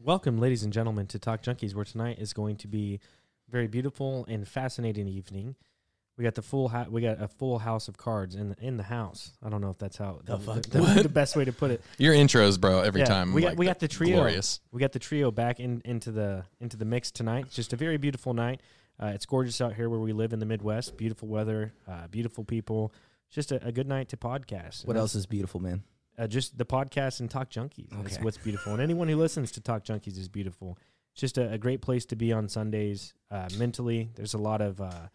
Welcome, ladies and gentlemen, to Talk Junkies, where tonight is going to be a very beautiful and fascinating evening. We got the full ha- we got a full house of cards in the in the house. I don't know if that's how the, fuck? the, the- the best way to put it. Your intros, bro, every Yeah, time. we got like, we got the trio. Glorious. We got the trio back in into the into the mix tonight. It's just a very beautiful night. Uh, it's gorgeous out here where we live in the Midwest. Beautiful weather, uh, beautiful people. Just a, a good night to podcast. What And else is beautiful, man? Uh, just the podcast and Talk Junkies. That's Okay. what's beautiful. And anyone who listens to Talk Junkies is beautiful. It's just a, a great place to be on Sundays. Uh, mentally, there's a lot of uh,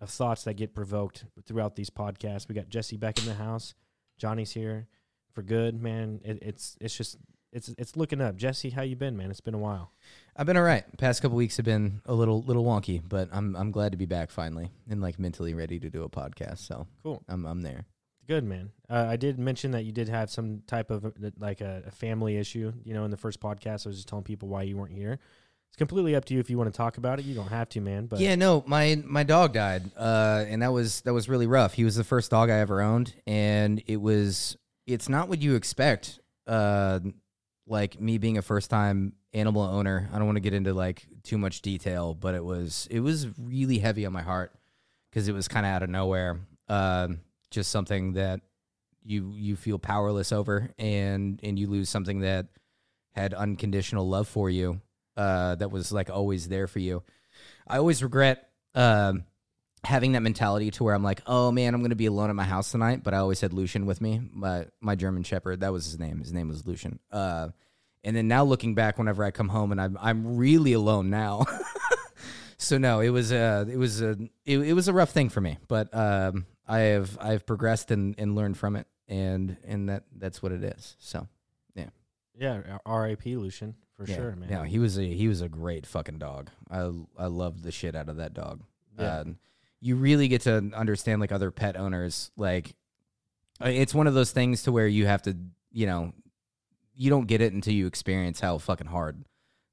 of thoughts that get provoked throughout these podcasts. We got Jesse back in the house. Johnny's here for good, man. It, it's it's just it's it's looking up. Jesse, how you been, man? It's been a while. I've been all right. Past couple weeks have been a little little wonky, but I'm I'm glad to be back finally and like mentally ready to do a podcast. So Cool. I'm I'm there. Good, man. Uh, I did mention that you did have some type of uh, like a, a family issue. You know, in the first podcast, I was just telling people why you weren't here. It's completely up to you if you want to talk about it. You don't have to, man. But yeah, no, my my dog died, uh, and that was that was really rough. He was the first dog I ever owned, and it was it's not what you expect. Uh, like me being a first time animal owner, I don't want to get into like too much detail, but it was it was really heavy on my heart because it was kind of out of nowhere. Um, just something that you you feel powerless over, and and you lose something that had unconditional love for you uh, that was like always there for you. I always regret um, having that mentality to where I'm like, oh man, I'm gonna be alone at my house tonight. But I always had Lucian with me, my my German Shepherd. That was his name. His name was Lucian. Uh, and then now looking back, whenever I come home and I'm I'm really alone now. so no, it was a it was a it, it was a rough thing for me, but um, I have I've progressed and, and learned from it, and and that that's what it is. So yeah, yeah. R.I.P. Lucian for yeah, sure, man. Yeah, he was a he was a great fucking dog. I I loved the shit out of that dog. Yeah. Uh, you really get to understand like other pet owners. Like, it's one of those things to where you have to, you know, you don't get it until you experience how fucking hard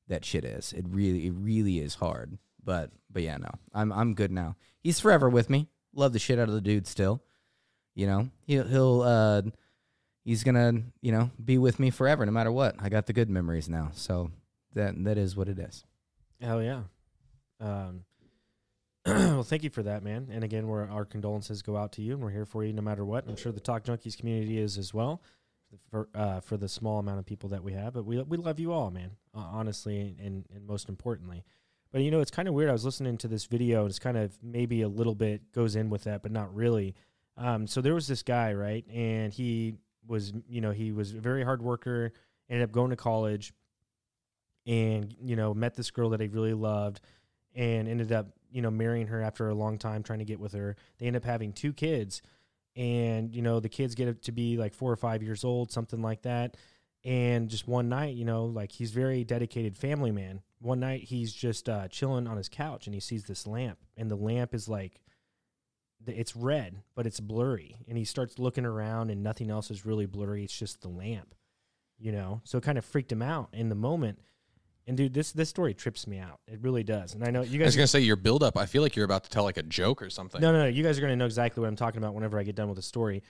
that shit is. It really, it really is hard. But but yeah, no, I'm I'm good now. He's forever with me. Love the shit out of the dude still. You know, he'll he'll uh, he's gonna you know be with me forever no matter what. I got the good memories now, so that that is what it is. Hell yeah. Um, well, thank you for that, man. And again, we're, our condolences go out to you, and we're here for you no matter what. I'm sure the Talk Junkies community is as well, for uh, for the small amount of people that we have. But we we love you all, man. Honestly, and and most importantly. But you know, it's kind of weird. I was listening to this video, and it's kind of maybe a little bit goes in with that, but not really. Um, so there was this guy, right, and he was, you know, he was a very hard worker. Ended up going to college, and you know, met this girl that he really loved, and ended up, you know, marrying her after a long time trying to get with her. They end up having two kids, and you know, the kids get to be like four or five years old, something like that. And just one night, you know, like he's very dedicated family man. One night he's just uh, chilling on his couch and he sees this lamp, and the lamp is like it's red, but it's blurry. And he starts looking around, and nothing else is really blurry. It's just the lamp, you know. So it kind of freaked him out in the moment. And dude, this this story trips me out. It really does. And I know you guys I was gonna say your build up. I feel like you're about to tell like a joke or something. No, no, no. You guys are gonna know exactly what I'm talking about whenever I get done with the story.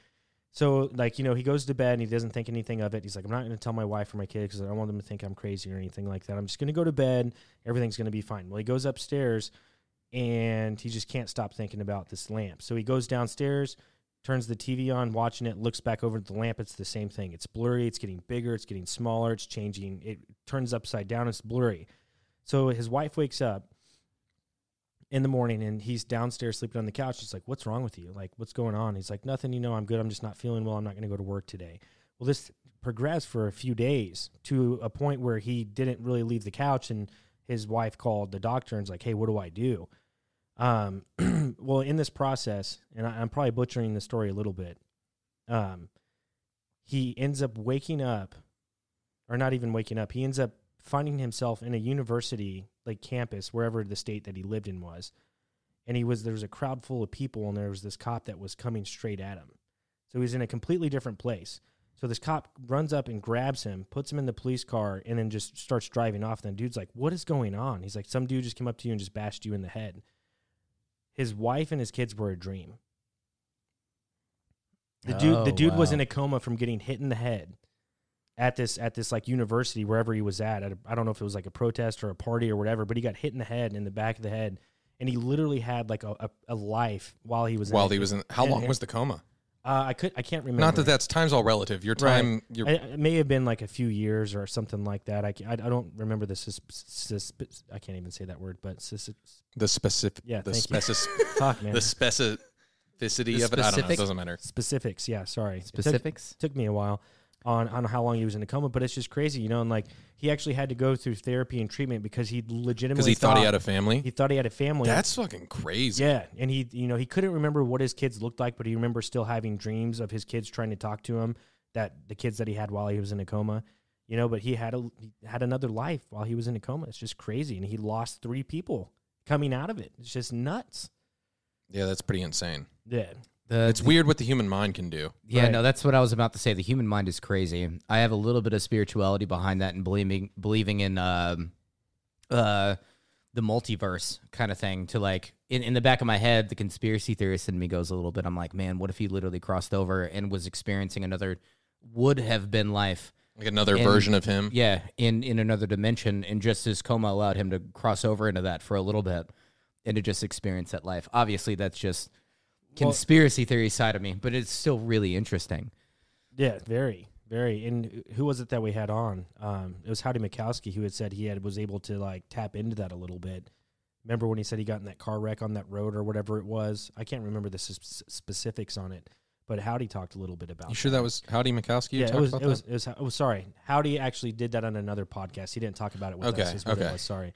So, like, you know, he goes to bed and he doesn't think anything of it. He's like, I'm not going to tell my wife or my kids because I don't want them to think I'm crazy or anything like that. I'm just going to go to bed. Everything's going to be fine. Well, he goes upstairs and he just can't stop thinking about this lamp. So he goes downstairs, turns the TV on, watching it, looks back over at the lamp. It's the same thing. It's blurry. It's getting bigger. It's getting smaller. It's changing. It turns upside down. It's blurry. So his wife wakes up in the morning and he's downstairs sleeping on the couch. She's like, What's wrong with you? Like, what's going on? He's like, Nothing, you know, I'm good. I'm just not feeling well. I'm not going to go to work today. Well, this progressed for a few days to a point where he didn't really leave the couch and his wife called the doctor and was like, Hey, what do I do? Um, well, in this process, and I, I'm probably butchering the story a little bit, um, he ends up waking up, or not even waking up, he ends up finding himself in a university like campus wherever the state that he lived in was. And he was there was a crowd full of people and there was this cop that was coming straight at him. So he's in a completely different place. So this cop runs up and grabs him puts him in the police car and then just starts driving off. And the dude's like what is going on? He's like some dude just came up to you and just bashed you in the head. His wife and his kids were a dream. The dude the Oh, dude was in a coma from getting hit in the head at this at this like university wherever he was at. at a, I don't know if it was like a protest or a party or whatever, but he got hit in the head in the back of the head, and he literally had like a, a, a life while he was While in he was in, how Yeah, long yeah. was the coma? Uh, I could I can't remember. Not that that's time's all relative. Your Right. time, your I, it may have been like a few years or something like that. I, I, I don't remember the sus, sus, I can't even say that word, but sus, the specific, Yeah, the specific, fuck man, the specificity The of it. I don't know. It doesn't matter. specifics. Yeah, sorry. It took- Specifics. took me a while on on how long he was in a coma, but it's just crazy, you know. And like he actually had to go through therapy and treatment because he legitimately Because he thought he had a family. he thought he had a family. That's fucking crazy. yeah, and he you know he couldn't remember what his kids looked like, but he remember still having dreams of his kids trying to talk to him. That the kids that he had while he was in a coma, you know. But he had a he had another life while he was in a coma. It's just crazy, and he lost three people coming out of it. It's just nuts. Yeah, that's pretty insane. Yeah, The, It's weird what the human mind can do. Yeah, Right. no, that's what I was about to say. The human mind is crazy. I have a little bit of spirituality behind that and believing believing in um, uh, the multiverse kind of thing. To like in, in the back of my head, the conspiracy theorist in me goes a little bit. I'm like, man, what if he literally crossed over and was experiencing another would have been life? Like another And- version of him. Yeah, in in another dimension, and just his coma allowed him to cross over into that for a little bit and to just experience that life. Obviously, that's just Well- conspiracy theory side of me, but it's still really interesting. Yeah, very, very. And who was it that we had on? Um, it was Howdy Mikowski who had said he had was able to like tap into that a little bit. Remember when he said he got in that car wreck on that road or whatever it was? I can't remember the s- specifics on it, but Howdy talked a little bit about. You sure that was Howdy Mikowski? you Yeah, it talked was. about It was. It was. Oh, sorry. Howdy actually did that on another podcast. He didn't talk about it with Okay, us. Is what okay. It was. Sorry.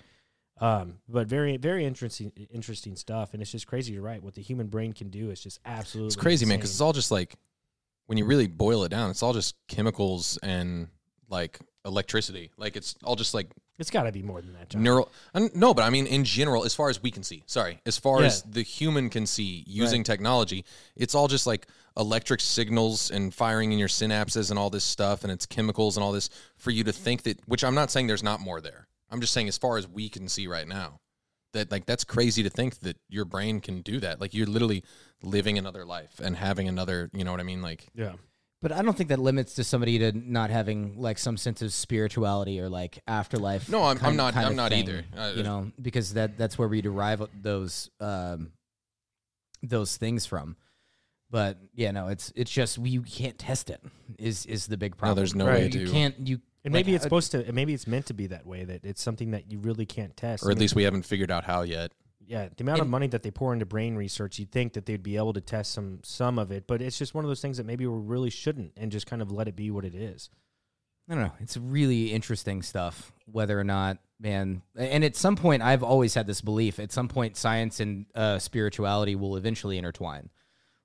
Um, but very, very interesting, interesting stuff. And it's just crazy. You're right. What the human brain can do is just absolutely. It's crazy, man, because it's all just like when you really boil it down, it's all just chemicals and like electricity. Like it's all just like it's got to be more than that. John. neural. No, but I mean in general, as far as we can see. Sorry, as far Yeah. as the human can see using technology, it's all just like electric signals and firing in your synapses and all this stuff, and it's chemicals and all this for you to think that. Which I'm not saying there's not more there. I'm just saying as far as we can see right now. That like that's crazy to think that your brain can do that. Like you're literally living another life and having another, you know what I mean? Like Yeah. But I don't think that limits to somebody to not having like some sense of spirituality or like afterlife. No, I'm- I'm not- I'm not thing, either. Uh, you know, because that that's where we derive those um, those things from. But yeah, no, it's it's just we you can't test it. Is is the big problem? No, there's no way you to- can't you. And like, maybe it's uh, supposed to. Maybe it's meant to be that way. That it's something that you really can't test. or I at mean, least we haven't figured out how yet. yeah, the amount of money that they pour into brain research, you'd think that they'd be able to test some some of it, but it's just one of those things that maybe we really shouldn't, and just kind of let it be what it is. I don't know. It's really interesting stuff. Whether or not, man, and at some point, I've always had this belief. At some point, science and uh, spirituality will eventually intertwine.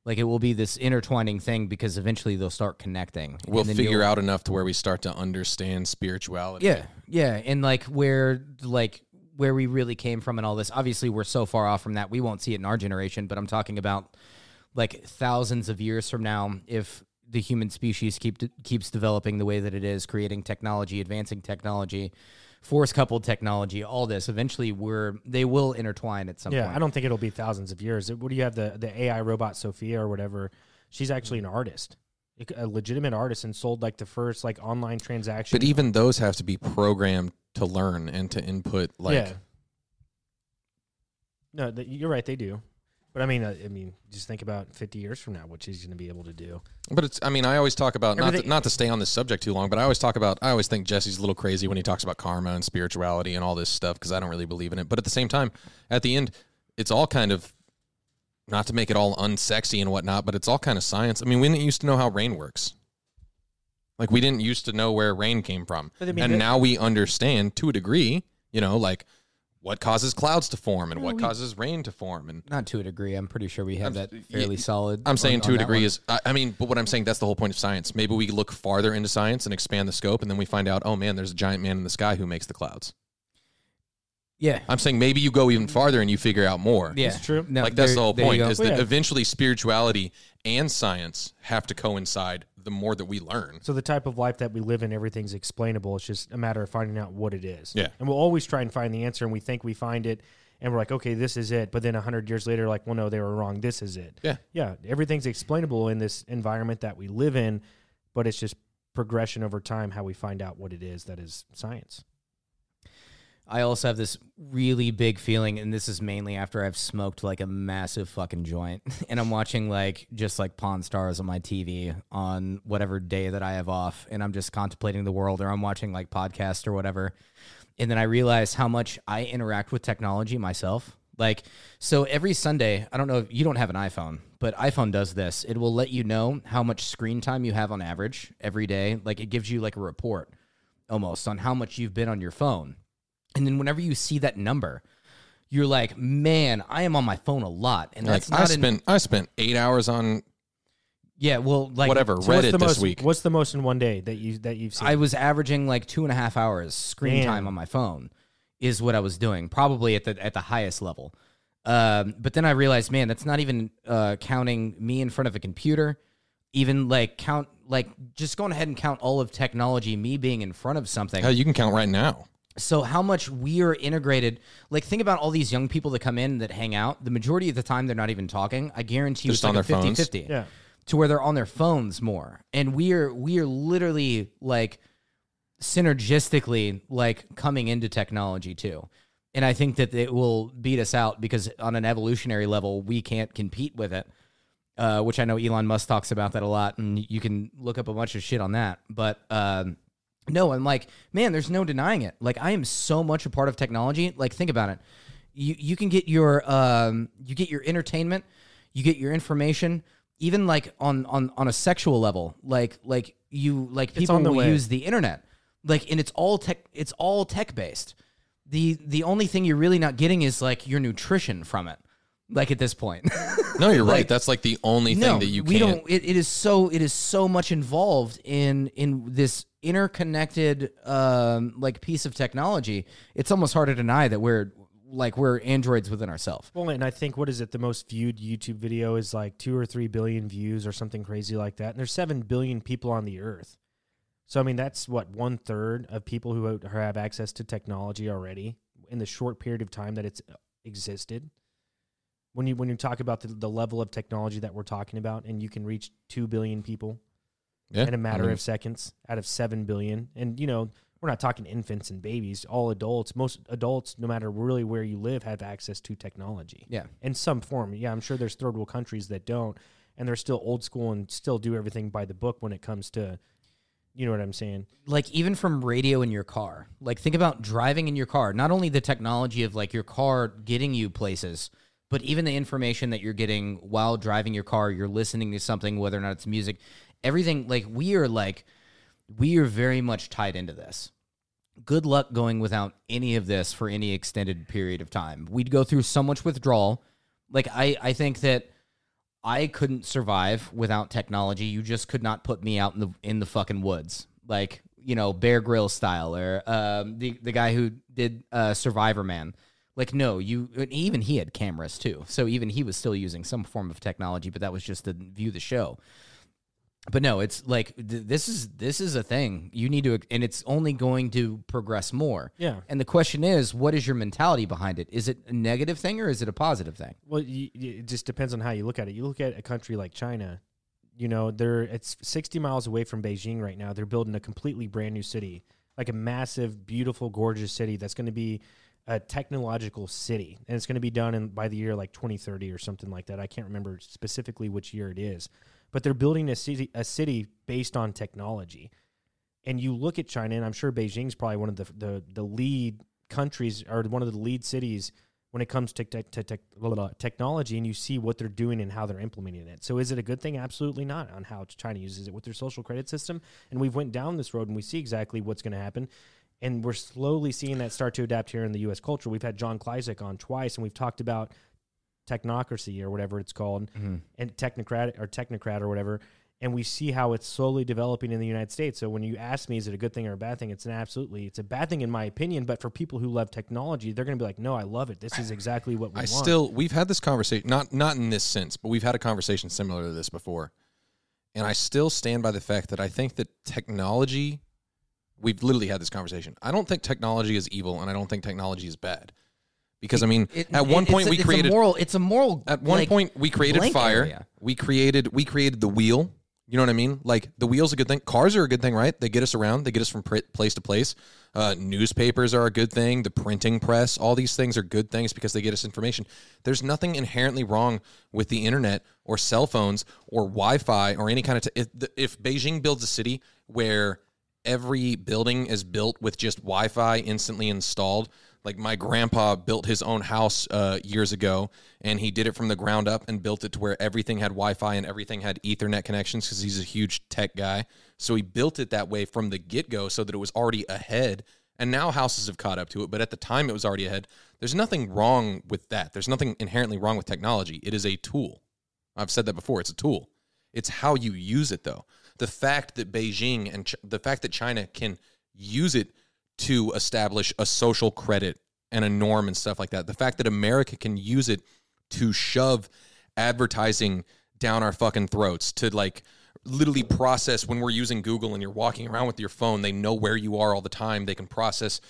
Like it will be this intertwining thing because eventually they'll start connecting. We'll figure out enough to where we start to understand spirituality. Yeah, yeah, and like where like where we really came from and all this. Obviously, we're so far off from that. We won't see it in our generation, but I'm talking about like thousands of years from now if the human species keep keeps developing the way that it is, creating technology, advancing technology, force coupled technology, all this. Eventually, we're they will intertwine at some yeah, point. I don't think it'll be thousands of years. What do you have the the AI robot Sophia or whatever? She's actually an artist, a legitimate artist, and sold like the first like online transaction. But even those have to be programmed to learn and to input like yeah. No, th- you're right. They do. But I mean, uh, I mean, just think about 50 years from now, what she's going to be able to do. But it's I mean I always talk about not to, not to stay on this subject too long, but I always talk about I always think Jesse's a little crazy when he talks about karma and spirituality and all this stuff because I don't really believe in it. But at the same time, at the end, it's all kind of not to make it all unsexy and whatnot, but it's all kind of science. I mean, we didn't used to know how rain works. Like we didn't used to know where rain came from, But I mean, and now we understand to a degree. You know, like what causes clouds to form and Well, what we- causes rain to form, and Not to a degree. I'm pretty sure we have I'm- that fairly solid. I'm saying on- to on a degree one. is I, I mean, but what I'm saying that's the whole point of science. Maybe we look farther into science and expand the scope, and then we find out, oh man, there's a giant man in the sky who makes the clouds. yeah, I'm saying maybe you go even farther and you figure out more. yeah, It's true. No, like that's there- the whole point is Well, that yeah. eventually spirituality and science have to coincide. The more that we learn, So the type of life that we live in, everything's explainable. It's just a matter of finding out what it is. Yeah. And we'll always try and find the answer, and we think we find it, and we're like, okay, this is it. But then a hundred years later, like, well, no, they were wrong. This is it. Yeah. Yeah. Everything's explainable in this environment that we live in, but it's just progression over time how we find out what it is that is science. I also have this really big feeling, and this is mainly after I've smoked like a massive fucking joint, and I'm watching like just like Pawn Stars on my TV on whatever day that I have off, and I'm just contemplating the world, or I'm watching like podcasts or whatever, and then I realize how much I interact with technology myself. Like, so every Sunday, I don't know if you don't have an iPhone, but iPhone does this. It will let you know how much screen time you have on average every day. Like, it gives you like a report almost on how much you've been on your phone. And then whenever you see that number, you're like, man, I am on my phone a lot. And Like that's I not in, spent I spent eight hours on yeah, well, like whatever So what's Reddit the this most, week. What's the most in one day that you that you've seen? I was averaging like two and a half hours screen Damn. time on my phone is what I was doing, probably at the at the highest level. Um, but then I realized, man, that's not even uh, counting me in front of a computer. Even like count, like just going ahead and count all of technology, me being in front of something. Hell, you can count right now. So how much we are integrated? Like think about all these young people that come in that hang out. The majority of the time they're not even talking. I guarantee you Just it's on like their a phones? 50-50 yeah. to where they're on their phones more. And we are we are literally like synergistically like coming into technology too. And I think that it will beat us out because on an evolutionary level, we can't compete with it. Uh, which I know Elon Musk talks about that a lot, and you can look up a bunch of shit on that. But um, no, I'm like, man, there's no denying it. Like, I am so much a part of technology. Like, think about it. You you can get your um, you get your entertainment, you get your information, even like on on on a sexual level. Like like you like people will way. use the internet. Like, and it's all tech. It's all tech based. The the only thing you're really not getting is like your nutrition from it. Like at this point. No, you're right. Like- That's like the only thing no, that you can't. don't. It, it is so. It is so much involved in in this interconnected um, like piece of technology. It's almost hard to deny that we're like we're androids within ourselves. Well, and I think what is it? The most viewed YouTube video is like two or three billion views or something crazy like that. And there's seven billion people on the earth. So I mean, that's what one third of people who who have access to technology already in the short period of time that it's existed. When you when you talk about the, the level of technology that we're talking about, and you can reach two billion people yeah, in a matter I mean, of seconds out of 7 billion. And you know we're not talking infants and babies all adults. Most adults no matter really where you live have access to technology Yeah. in some form. Yeah i'm sure there's third world countries that don't and they're still old school and still do everything by the book when it comes to you know what i'm saying? Like even from radio in your car like think about driving in your car. Not only the technology of like your car getting you places but even the information that you're getting while driving your car you're listening to something whether or not it's music everything like we are like we are very much tied into this good luck going without any of this for any extended period of time we'd go through so much withdrawal like i i think that I couldn't survive without technology. You just could not put me out in the in the fucking woods, like you know Bear Grylls style, or um, the the guy who did uh, Survivorman. Like no, you even he had cameras too, so even he was still using some form of technology, but that was just to view the show. But no, it's like th- this is this is a thing you need to, and it's only going to progress more. yeah And the question is, what is your mentality behind it? Is it a negative thing or is it a positive thing? well you, it just depends on how you look at it you look at a country like china you know they're it's 60 miles away from beijing right now they're building a completely brand new city like a massive beautiful gorgeous city that's going to be a technological city and it's going to be done in by the year like 2030 or something like that i can't remember specifically which year it is but they're building a city a city based on technology and you look at china and i'm sure beijing's probably one of the the, the lead countries or one of the lead cities when it comes to, tech blah, blah, blah, technology and you see what they're doing and how they're implementing it. So is it a good thing? Absolutely not on how China uses it with their social credit system. And we've went down this road and we see exactly what's going to happen. And we're slowly seeing that start to adapt here in the U.S. culture. We've had John Kleisek on twice and we've talked about technocracy or whatever it's called mm-hmm. and technocrat or technocrat or whatever. And we see how it's slowly developing in the United States. So when you ask me, is it a good thing or a bad thing? It's an absolutely, it's a bad thing in my opinion. But for people who love technology, they're going to be like, no, I love it. This is exactly what we I want. still we've had this conversation not not in this sense, but we've had a conversation similar to this before. And I still stand by the fact that I think that technology we've literally had this conversation. I don't think technology is evil and I don't think technology is bad. Because I mean, It- at one point a- we it's a created moral. It's a moral. at one like, point we created blank fire. area. We created we created the wheel You know what I mean? Like the wheel's a good thing. Cars are a good thing, right? They get us around. They get us from pr- place to place. Uh, newspapers are a good thing. The printing press, all these things are good things because they get us information. There's nothing inherently wrong with the internet or cell phones or Wi-Fi or any kind of. T- if, if Beijing builds a city where every building is built with just Wi-Fi instantly installed. Like my grandpa built his own house uh, years ago, and he did it from the ground up and built it to where everything had Wi-Fi and everything had Ethernet connections because he's a huge tech guy. So he built it that way from the get-go, so that it was already ahead. And now houses have caught up to it, but at the time it was already ahead. There's nothing wrong with that. There's nothing inherently wrong with technology. It is a tool. I've said that before. It's a tool. It's how you use it, though the fact that Beijing and Ch- the fact that China can use it to establish a social credit and a norm and stuff like that. The fact that America can use it to shove advertising down our fucking throats to like literally process when we're using Google and you're walking around with your phone, they know where you are all the time. They can process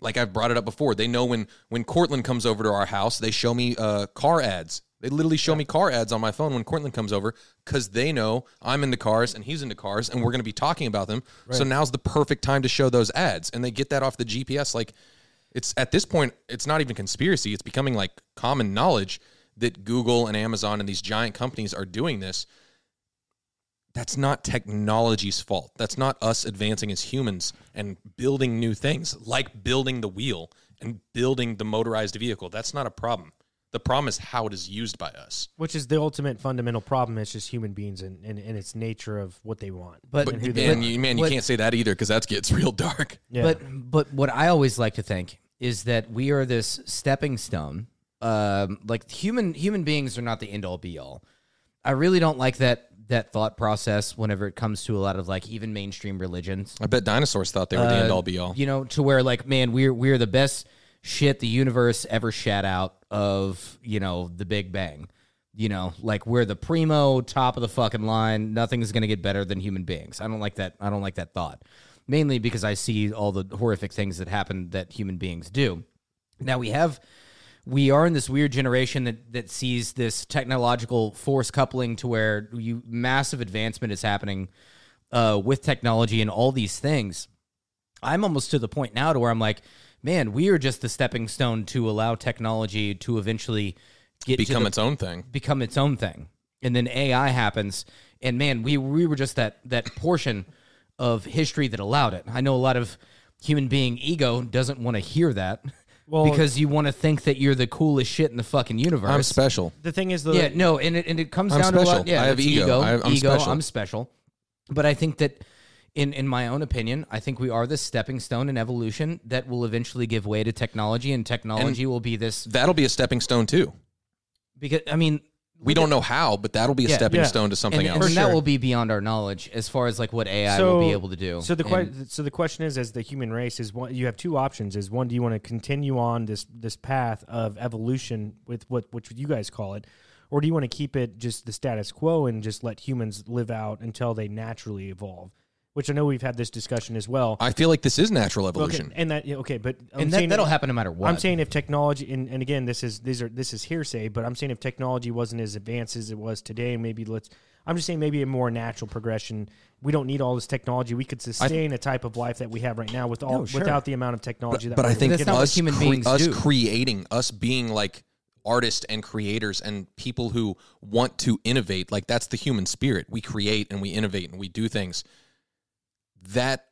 like I've brought it up before. They know when when Cortland comes over to our house, they show me uh, car ads they literally show me car ads on my phone when Cortland comes over because they know I'm into cars and he's into cars and we're going to be talking about them. So now's the perfect time to show those ads. And they get that off the GPS. Like it's at this point, it's not even conspiracy. It's becoming like common knowledge that Google and Amazon and these giant companies are doing this. That's not technology's fault. That's not us advancing as humans and building new things like building the wheel and building the motorized vehicle. That's not a problem. The problem is how it is used by us. Which is the ultimate fundamental problem. It's just human beings and, and, and its nature of what they want. But- But and who they man, want. you, man, you what- can't say that either because that gets real dark. Yeah. But but what I always like to think is that we are this stepping stone. Um, like human human beings are not the end all be all. I really don't like that that thought process whenever it comes to a lot of like even mainstream religions. I bet dinosaurs thought they were the end all be all. You know, to where like man, we're we're the best shit the universe ever shat out of you know the Big Bang. You know, like we're the primo top of the fucking line. Nothing's gonna get better than human beings. I don't like that. I don't like that thought. Mainly because I see all the horrific things that happen that human beings do. Now we have we are in this weird generation that that sees this technological force coupling to where you massive advancement is happening uh, with technology and all these things. I'm almost to the point now to where I'm like, man, we are just the stepping stone to allow technology to eventually get Become the- its own thing. become its own thing. And then AI happens, and man, we we were just that that portion of history that allowed it. I know a lot of human being ego doesn't want to hear that Well- because you want to think that you're the coolest shit in the fucking universe. I'm special. the thing is, though, Yeah, no, and it and it comes I'm down to a lot. Yeah, I have it's ego. I- I'm ego. special. I'm special, but I think that. In, in my own opinion, I think we are the stepping stone in evolution that will eventually give way to technology, and technology will be this. That'll be a stepping stone too. Because I mean, We don't know how, but that'll be a Yeah. stepping Yeah. stone to something and, and else. then that will be beyond our knowledge as far as like what AI will be able to do. So the que- so the question is, as the human race, is one you have two options. Is one, do you want to continue on this this path of evolution with what which you guys call it, or do you want to keep it just the status quo and just let humans live out until they naturally evolve? Which I know we've had this discussion as well. I feel like this is natural Okay, evolution. and that yeah, okay, but I'm and that, saying- that'll happen no matter what. I'm saying if technology, and, and again, this is these are this is hearsay, but I'm saying if technology wasn't as advanced as it was today, maybe let's. I'm just saying maybe a more natural progression. We don't need all this technology. We could sustain a type of life that we have right now with all No, sure. without the amount of technology. that but I we're think That's getting. not what us, human cre- beings us do. creating, us being like artists and creators and people who want to innovate, like that's the human spirit. We create and we innovate and we do things. That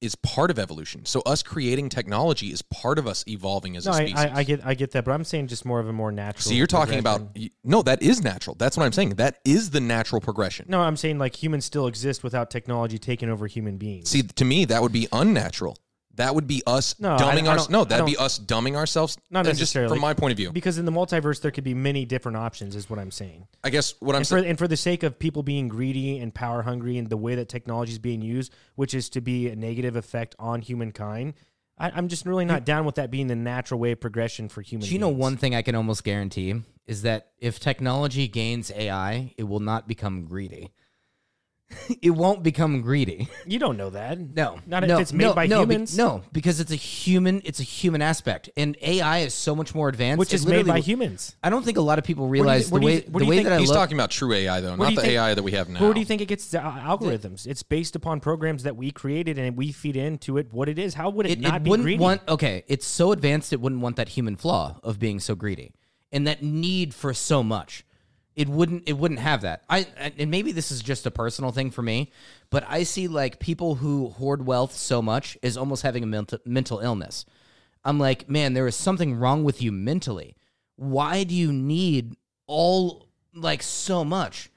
is part of evolution. So us creating technology is part of us evolving as no, a I, species. I, I get I get that, but I'm saying just more of a more natural. so you're talking about no, that is natural. That's what I'm saying. That is the natural progression. No, I'm saying like humans still exist without technology taking over human beings. See, to me, that would be unnatural. That would be us No, I- dumbing I our don't- no. I That'd be don't- us dumbing ourselves. Not and just necessarily. from my point of view. because in the multiverse there could be many different options, is what I'm saying. I guess what I'm and for, saying. and for the sake of people being greedy and power hungry and the way that technology is being used, which is to be a negative effect on humankind, I, I'm just really not down with that being the natural way of progression for human Do you know one thing I can almost guarantee is that if technology gains AI, it will not become greedy. it won't become greedy. You don't know that. No, Not if it's made no, by no, be- humans. no, because it's a human. It's a human aspect, and AI is so much more advanced. Which is made by humans. I don't think a lot of people you realize what the do you way what the you way think- that I He's look. talking about true AI though, not the think- AI that we have now. Where do you think it gets the uh, algorithms? It's based upon programs that we created and we feed into it what it is. How would it, it, not it be wouldn't greedy? want okay it's so advanced it wouldn't want that human flaw of being so greedy and that need for so much it wouldn't it wouldn't have that. I and maybe this is just a personal thing for me but i see like people who hoard wealth so much is almost having a mental, mental illness. I'm like man there is something wrong with you mentally. Why do you need all like so much?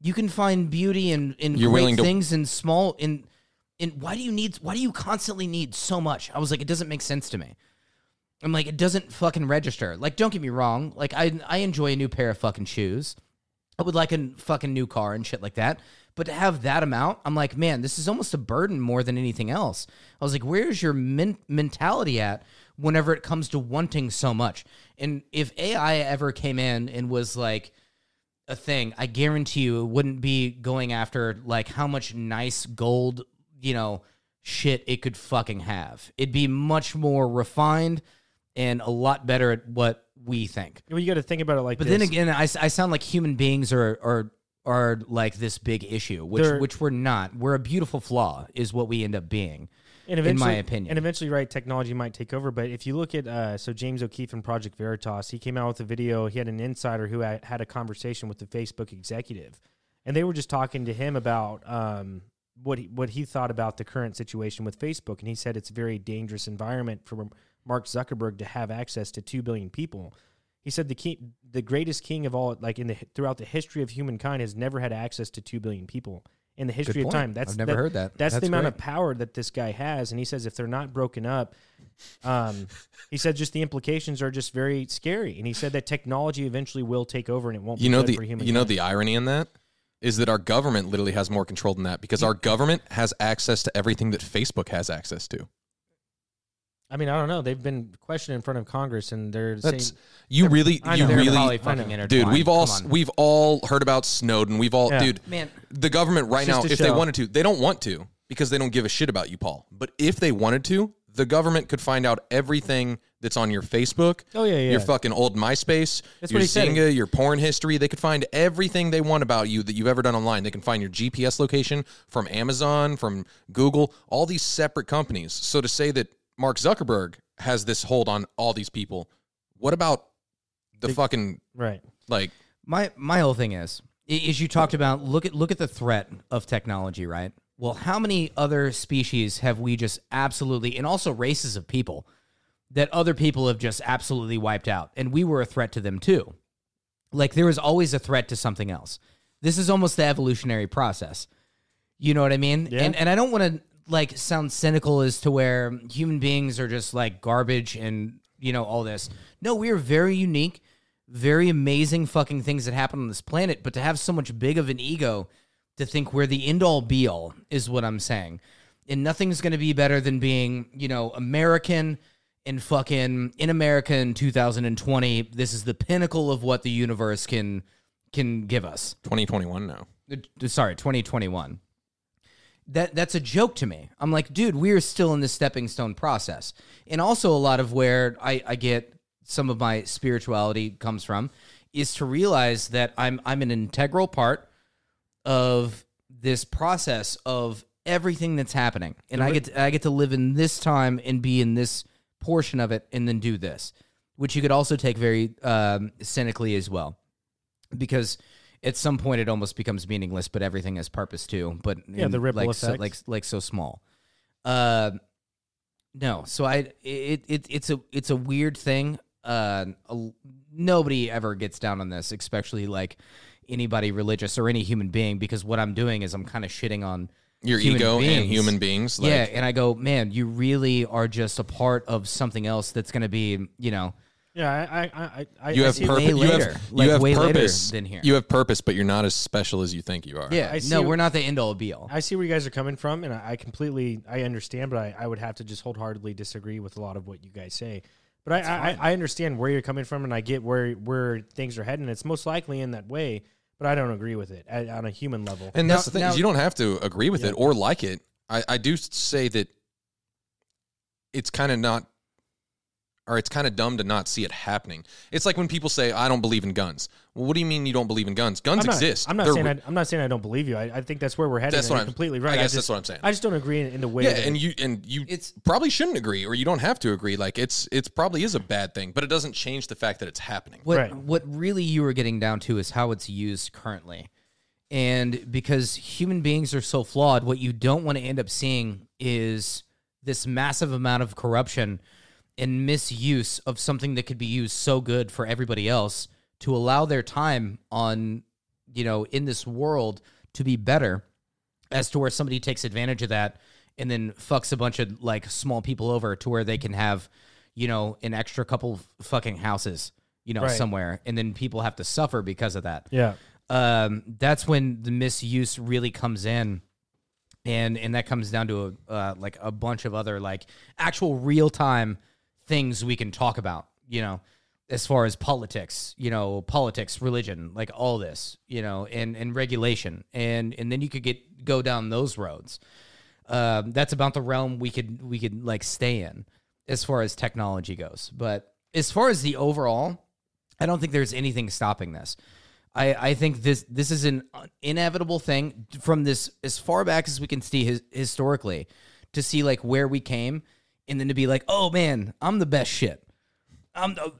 You can find beauty in in You're great to- things in small in in why do you need why do you constantly need so much? I was like it doesn't make sense to me i'm like it doesn't fucking register. Like don't get me wrong. Like i i enjoy a new pair of fucking shoes. I would like a fucking new car and shit like that. But to have that amount i'm like man this is almost a burden more than anything else. I was like where's your men- mentality at whenever it comes to wanting so much? And if ai ever came in and was like a thing, I guarantee you it wouldn't be going after like how much nice gold, you know, shit it could fucking have. It'd be much more refined and a lot better at what we think. Well, you got to think about it like But this. then again, I, I sound like human beings are are are like this big issue, which They're- which we're not. We're a beautiful flaw, is what we end up being. and in my opinion. And eventually, right, technology might take over. But if you look at, uh, so James O'Keefe from Project Veritas, he came out with a video. He had an insider who had, had a conversation with the Facebook executive, and they were just talking to him about um, what he, what he thought about the current situation with Facebook. And he said it's a very dangerous environment for Mark Zuckerberg to have access to two billion people. He said the king, the greatest king of all, like in the throughout the history of humankind, has never had access to two billion people in the history of time. That's I've never heard that. That's, That's the amount great. of power that this guy has. And he says if they're not broken up, um, he said just the implications are just very scary. And he said that technology eventually will take over and it won't. You be know good the for human you know the irony in that is that our government literally has more control than that because our government has access to everything that Facebook has access to. I mean, I don't know. They've been questioned in front of Congress, and they're That's saying you really I you know. Really fucking dude we've all we've all heard about Snowden we've all Yeah. dude man. the government right now just a if they wanted to they don't want to because they don't give a shit about you Paul but if they wanted to the government could find out everything that's on your Facebook Oh, yeah, yeah. your fucking old MySpace That's your what he said. Zynga your porn history they could find everything they want about you that you've ever done online they can find your GPS location from Amazon from Google all these separate companies so to say that Mark Zuckerberg has this hold on all these people what about the fucking right. like My my whole thing is i- is you talked about look at look at the threat of technology, right? Well, how many other species have we just absolutely and also races of people that other people have just absolutely wiped out and we were a threat to them too. Like there is always a threat to something else. This is almost the evolutionary process. You know what I mean? Yeah. And and I don't want to like sound cynical as to where human beings are just like garbage and you know all this. No, we are very unique, very amazing fucking things that happen on this planet, but to have so much big of an ego to think we're the end all be all is what I'm saying. And nothing's going to be better than being, you know, American and fucking in America in 2020. This is the pinnacle of what the universe can can give us. 2021 now Uh, sorry, 2021. That that's a joke to me. I'm like, dude, we're still in the stepping stone process. And also a lot of where I, I get some of my spirituality comes from is to realize that I'm I'm an integral part of this process of everything that's happening. And I get to, I get to live in this time and be in this portion of it and then do this, which you could also take very um, cynically as well because at some point it almost becomes meaningless, but everything has purpose too. But Yeah, in, the ripple like so, effect. like like so small. Uh, no, so I it, it it's a it's a weird thing. Uh, a- nobody ever gets down on this, especially like anybody religious or any human being, because what I'm doing is I'm kind of shitting on your human ego and human beings like, yeah, and I go, man, you really are just a part of something else that's going to be, you know, Yeah, I, I, I, I you I have see- way purpose you later. have, Like, you have way later purpose than here. you have purpose but you're not as special as you think you are yeah. I see no, we're not the end all be all. I see where you guys are coming from, and I, I completely I understand, but I, I would have to just wholeheartedly disagree with a lot of what you guys say. But I, I, I understand where you're coming from, and I get where where things are heading. It's most likely in that way. but I don't agree with it at, on a human level. And Now- that's the thing. is now- you don't have to agree with Yeah. it or like it. I, I do say that it's kind of not, or it's kind of dumb to not see it happening. It's like when people say, "I don't believe in guns." Well, what do you mean you don't believe in guns? Guns I'm not, exist. I'm not They're saying re- I, I'm not saying I don't believe you. I, I think that's where we're headed. That's what I'm- completely right. I guess just, that's what I'm saying. I just don't agree in, in the way. yeah, and it- you and you It's- probably shouldn't agree, or you don't have to agree. Like it's it's probably is a bad thing, but it doesn't change the fact that it's happening. What Right. what really you were getting down to is how it's used currently. And because human beings are so flawed, what you don't want to end up seeing is this massive amount of corruption and misuse of something that could be used so good for everybody else to allow their time on, you know, in this world to be better as to where somebody takes advantage of that and then fucks a bunch of like small people over to where they can have, you know, an extra couple fucking houses, you know, Right. somewhere, and then people have to suffer because of that. yeah, Um, that's when the misuse really comes in, and and that comes down to a uh, like a bunch of other like actual real time things we can talk about, you know. As far as politics, you know, politics, religion, like all this, you know, and and regulation, and and then you could get go down those roads um, that's about the realm we could we could like stay in as far as technology goes. But as far as the overall, I don't think there's anything stopping this. I, I think this this is an inevitable thing from this as far back as we can see his, historically to see like where we came and then to be like, oh man, I'm the best shit. I'm the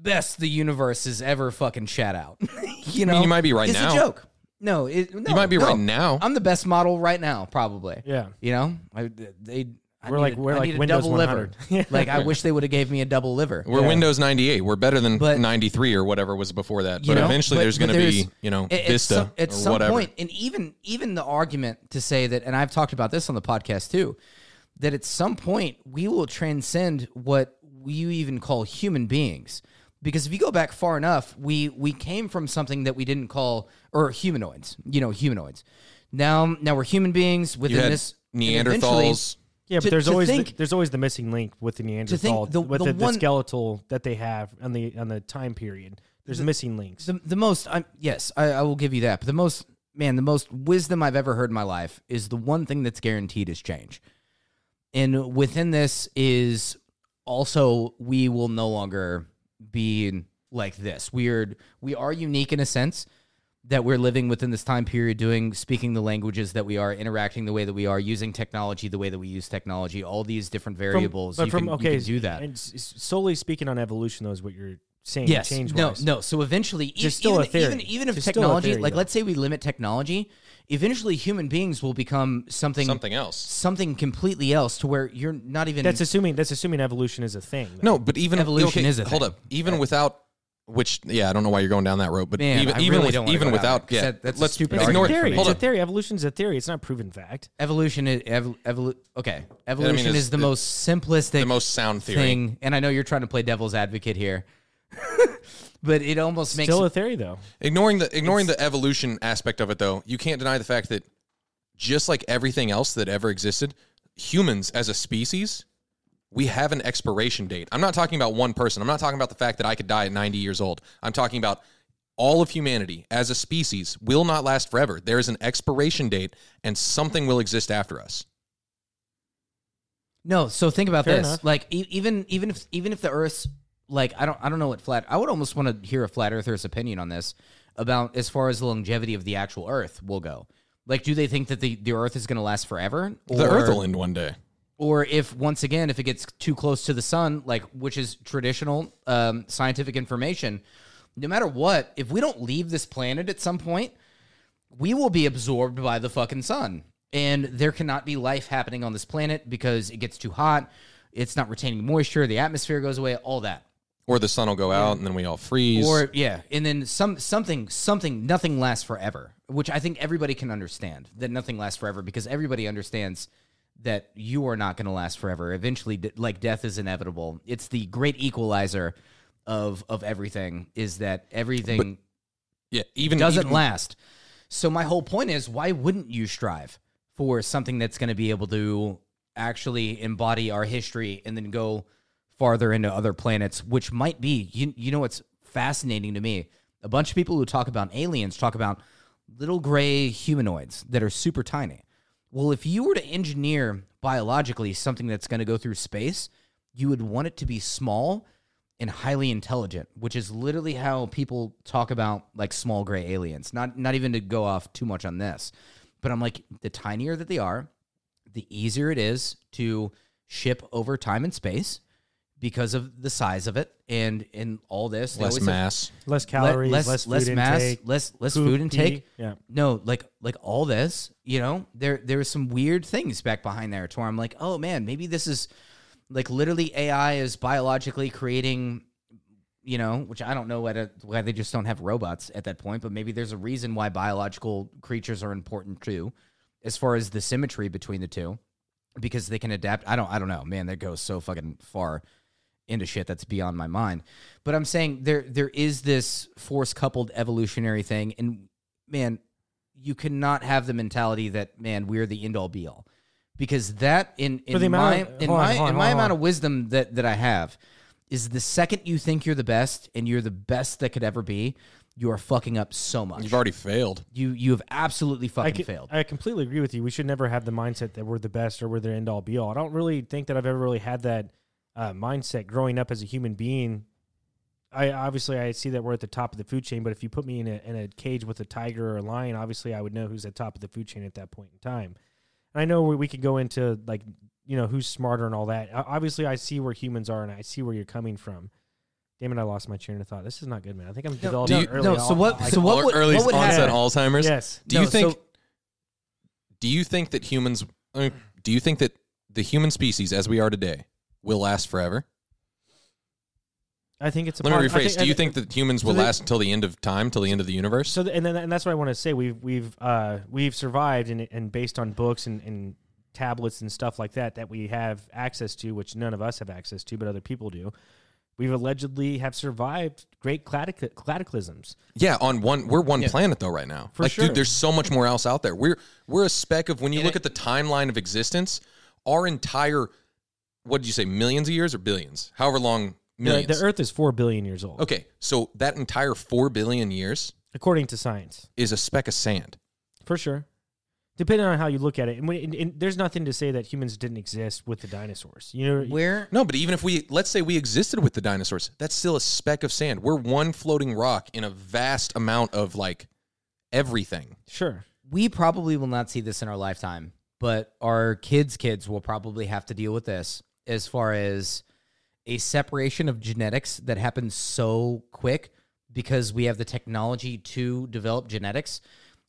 best the universe has ever fucking shat out. you know, you might be right it's now. a joke. No, it, no, you might be no. right now. I'm the best model right now, probably. yeah. You know, I, they. I We're like- a- we're I like Windows double liver. 100. like I wish they would have gave me a double liver. We're Windows 98. We're better than But- 93 or whatever was before that. But know, eventually, but- there's going to be you know At- at Vista some, at or some whatever. point, and even even the argument to say that, and I've talked about this on the podcast too, that at some point we will transcend what you even call human beings. Because if you go back far enough, we we came from something that we didn't call or humanoids. You know, humanoids. Now now we're human beings you within had this Neanderthals. Yeah, but To- there's to always think- the, there's always the missing link with the Neanderthal the- with the the, the, one- skeletal that they have on the on the time period. There's missing links. the, the most I'm yes, I, I will give you that. But the most man, the most wisdom I've ever heard in my life is the one thing that's guaranteed is change. And within this is also we will no longer be like this. We're we are unique in a sense that we're living within this time period doing speaking the languages that we are interacting the way that we are using technology the way that we use technology all these different From- variables but you, from can, you okay, can do that And solely speaking on evolution, though, is what you're saying. Yes. change No, no. So eventually, e- even, even even if a technology, theory, like though. let's say we limit technology, eventually human beings will become something Something else. something completely else to where you're not even That's assuming that's assuming evolution is a thing. though. No, but even Evolution okay, is a hold thing. up. Even without which, yeah, I don't know why you're going down that road, but Man, even I even really with, don't wanna even go down without, that, 'cause yeah, that- that's a let's stupid it's ignore a argument theory. for me. Hold It's a up. theory. Evolution's a theory. It's not a proven fact. evolution is ev- evolu- okay. Evolution it's- is the it- most simplistic the most sound theory. thing, and I know you're trying to play devil's advocate here, but it almost makes Still a theory, though. Ignoring the ignoring the evolution aspect of it, though, you can't deny the fact that just like everything else that ever existed, humans as a species, we have an expiration date. I'm not talking about one person. I'm not talking about the fact that I could die at 90 years old. I'm talking about all of humanity as a species will not last forever. There is an expiration date, and something will exist after us. No, so think about Fair this. enough. Like e- even even if even if the Earth's like I don't I don't know what flat I would almost want to hear a flat earther's opinion on this about as far as the longevity of the actual Earth will go. Like, do they think that the, the Earth is going to last forever? The Earth will end one day. or if once again if it gets too close to the sun like which is traditional um, scientific information no matter what if we don't leave this planet at some point we will be absorbed by the fucking sun and there cannot be life happening on this planet because it gets too hot it's not retaining moisture the atmosphere goes away all that Or the sun will go out and then we all freeze. or yeah, and then some something something nothing lasts forever, which I think everybody can understand that nothing lasts forever because everybody understands that you are not going to last forever. Eventually, like death is inevitable. It's the great equalizer of of everything is that everything yeah, even doesn't even, last. So my whole point is, why wouldn't you strive for something that's going to be able to actually embody our history and then go farther into other planets, which might be, you, you know, what's fascinating to me A bunch of people who talk about aliens talk about little gray humanoids that are super tiny. Well, if you were to engineer biologically something that's going to go through space, you would want it to be small and highly intelligent, which is literally how people talk about like small gray aliens. Not not even to go off too much on this, but I'm like the tinier that they are, the easier it is to ship over time and space because of the size of it and and all this They Less always have- mass. Less calories, less less, less food mass, intake, less less poop, food intake. pee. Yeah. No, like like all this, you know, there there are some weird things back behind there to where I'm like, oh man, maybe this is like literally AI is biologically creating, you know, which I don't know why, to, why they just don't have robots at that point, but maybe there's a reason why biological creatures are important too, as far as the symmetry between the two, because they can adapt. I don't I don't know, man, that goes so fucking far into shit that's beyond my mind. But I'm saying there there is this force coupled evolutionary thing, and man, you cannot have the mentality that man we're the end all be all, because that in in my amount of- in on, my hold on, in my hold amount of wisdom that that I have is the second you think you're the best and you're the best that could ever be, you are fucking up so much. You've already failed. you you have absolutely I, fucking failed. I completely agree with you. We should never have the mindset that we're the best or we're the end all be all. I don't really think that I've ever really had that uh, mindset growing up as a human being. I obviously I see that we're at the top of the food chain, but if you put me in a in a cage with a tiger or a lion, obviously I would know who's at top of the food chain at that point in time. And I know we, we could go into like you know who's smarter and all that. O- Obviously, I see where humans are and I see where you're coming from. Damn it, I lost my train of thought. This is not good, man. I think I'm developing you- early. no, so I'll- what- I- so what would- early what would onset happen? Alzheimer's? Yes. Do you think? so- do you think that humans? uh, Do you think that the human species, as we are today, will last forever? I think it's a Let me part- I rephrase. Do you think that humans will so the- last until the end of time, till the end of the universe? So, th- and then, and that's what I want to say. We've we've uh, we've survived, and and based on books and, and tablets and stuff like that that we have access to, which none of us have access to, but other people do. We've allegedly have survived great cladic- cataclysms. Yeah, on one we're one planet though right now. For like, sure. dude, there's so much more else out there. We're we're a speck of when you look at the timeline of existence, our entire what did you say, millions of years or billions? However long The, millions. the Earth is four billion years old, okay, so that entire four billion years according to science, is a speck of sand. for sure. Depending on how you look at it, and, when, and, and there's nothing to say that humans didn't exist with the dinosaurs. You know, Where No, but even if we let's say we existed with the dinosaurs, that's still a speck of sand. We're one floating rock in a vast amount of like everything. sure. we probably will not see this in our lifetime, but our kids' kids will probably have to deal with this as far as a separation of genetics that happens so quick because we have the technology to develop genetics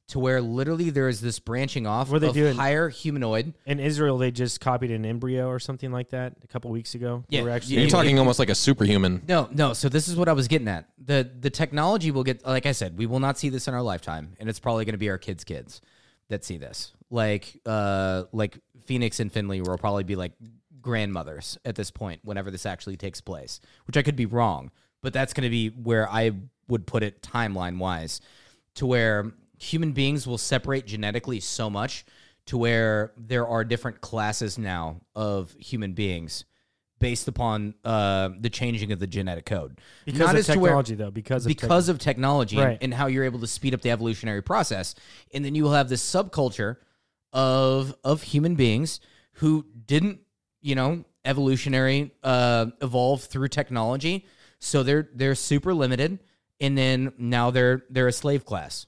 to where literally there is this branching off What they of doing? higher humanoid. In Israel, they just copied an embryo or something like that a couple weeks ago. Yeah, were actually You're able- talking almost like a superhuman. No, no. So this is what I was getting at. The the technology will get like I said, we will not see this in our lifetime, and it's probably going to be our kids' kids that see this. Like uh like Phoenix and Finley will probably be like grandmothers at this point whenever this actually takes place, which I could be wrong, but that's going to be where I would put it timeline wise to where human beings will separate genetically so much to where there are different classes now of human beings based upon uh, the changing of the genetic code. because Not of as to where- technology, though. Because of because of technology and- and, how you're able to speed up the evolutionary process, and then you will have this subculture of of human beings who didn't, you know, evolutionary uh, evolve through technology, so they're they're super limited, and then now they're they're a slave class.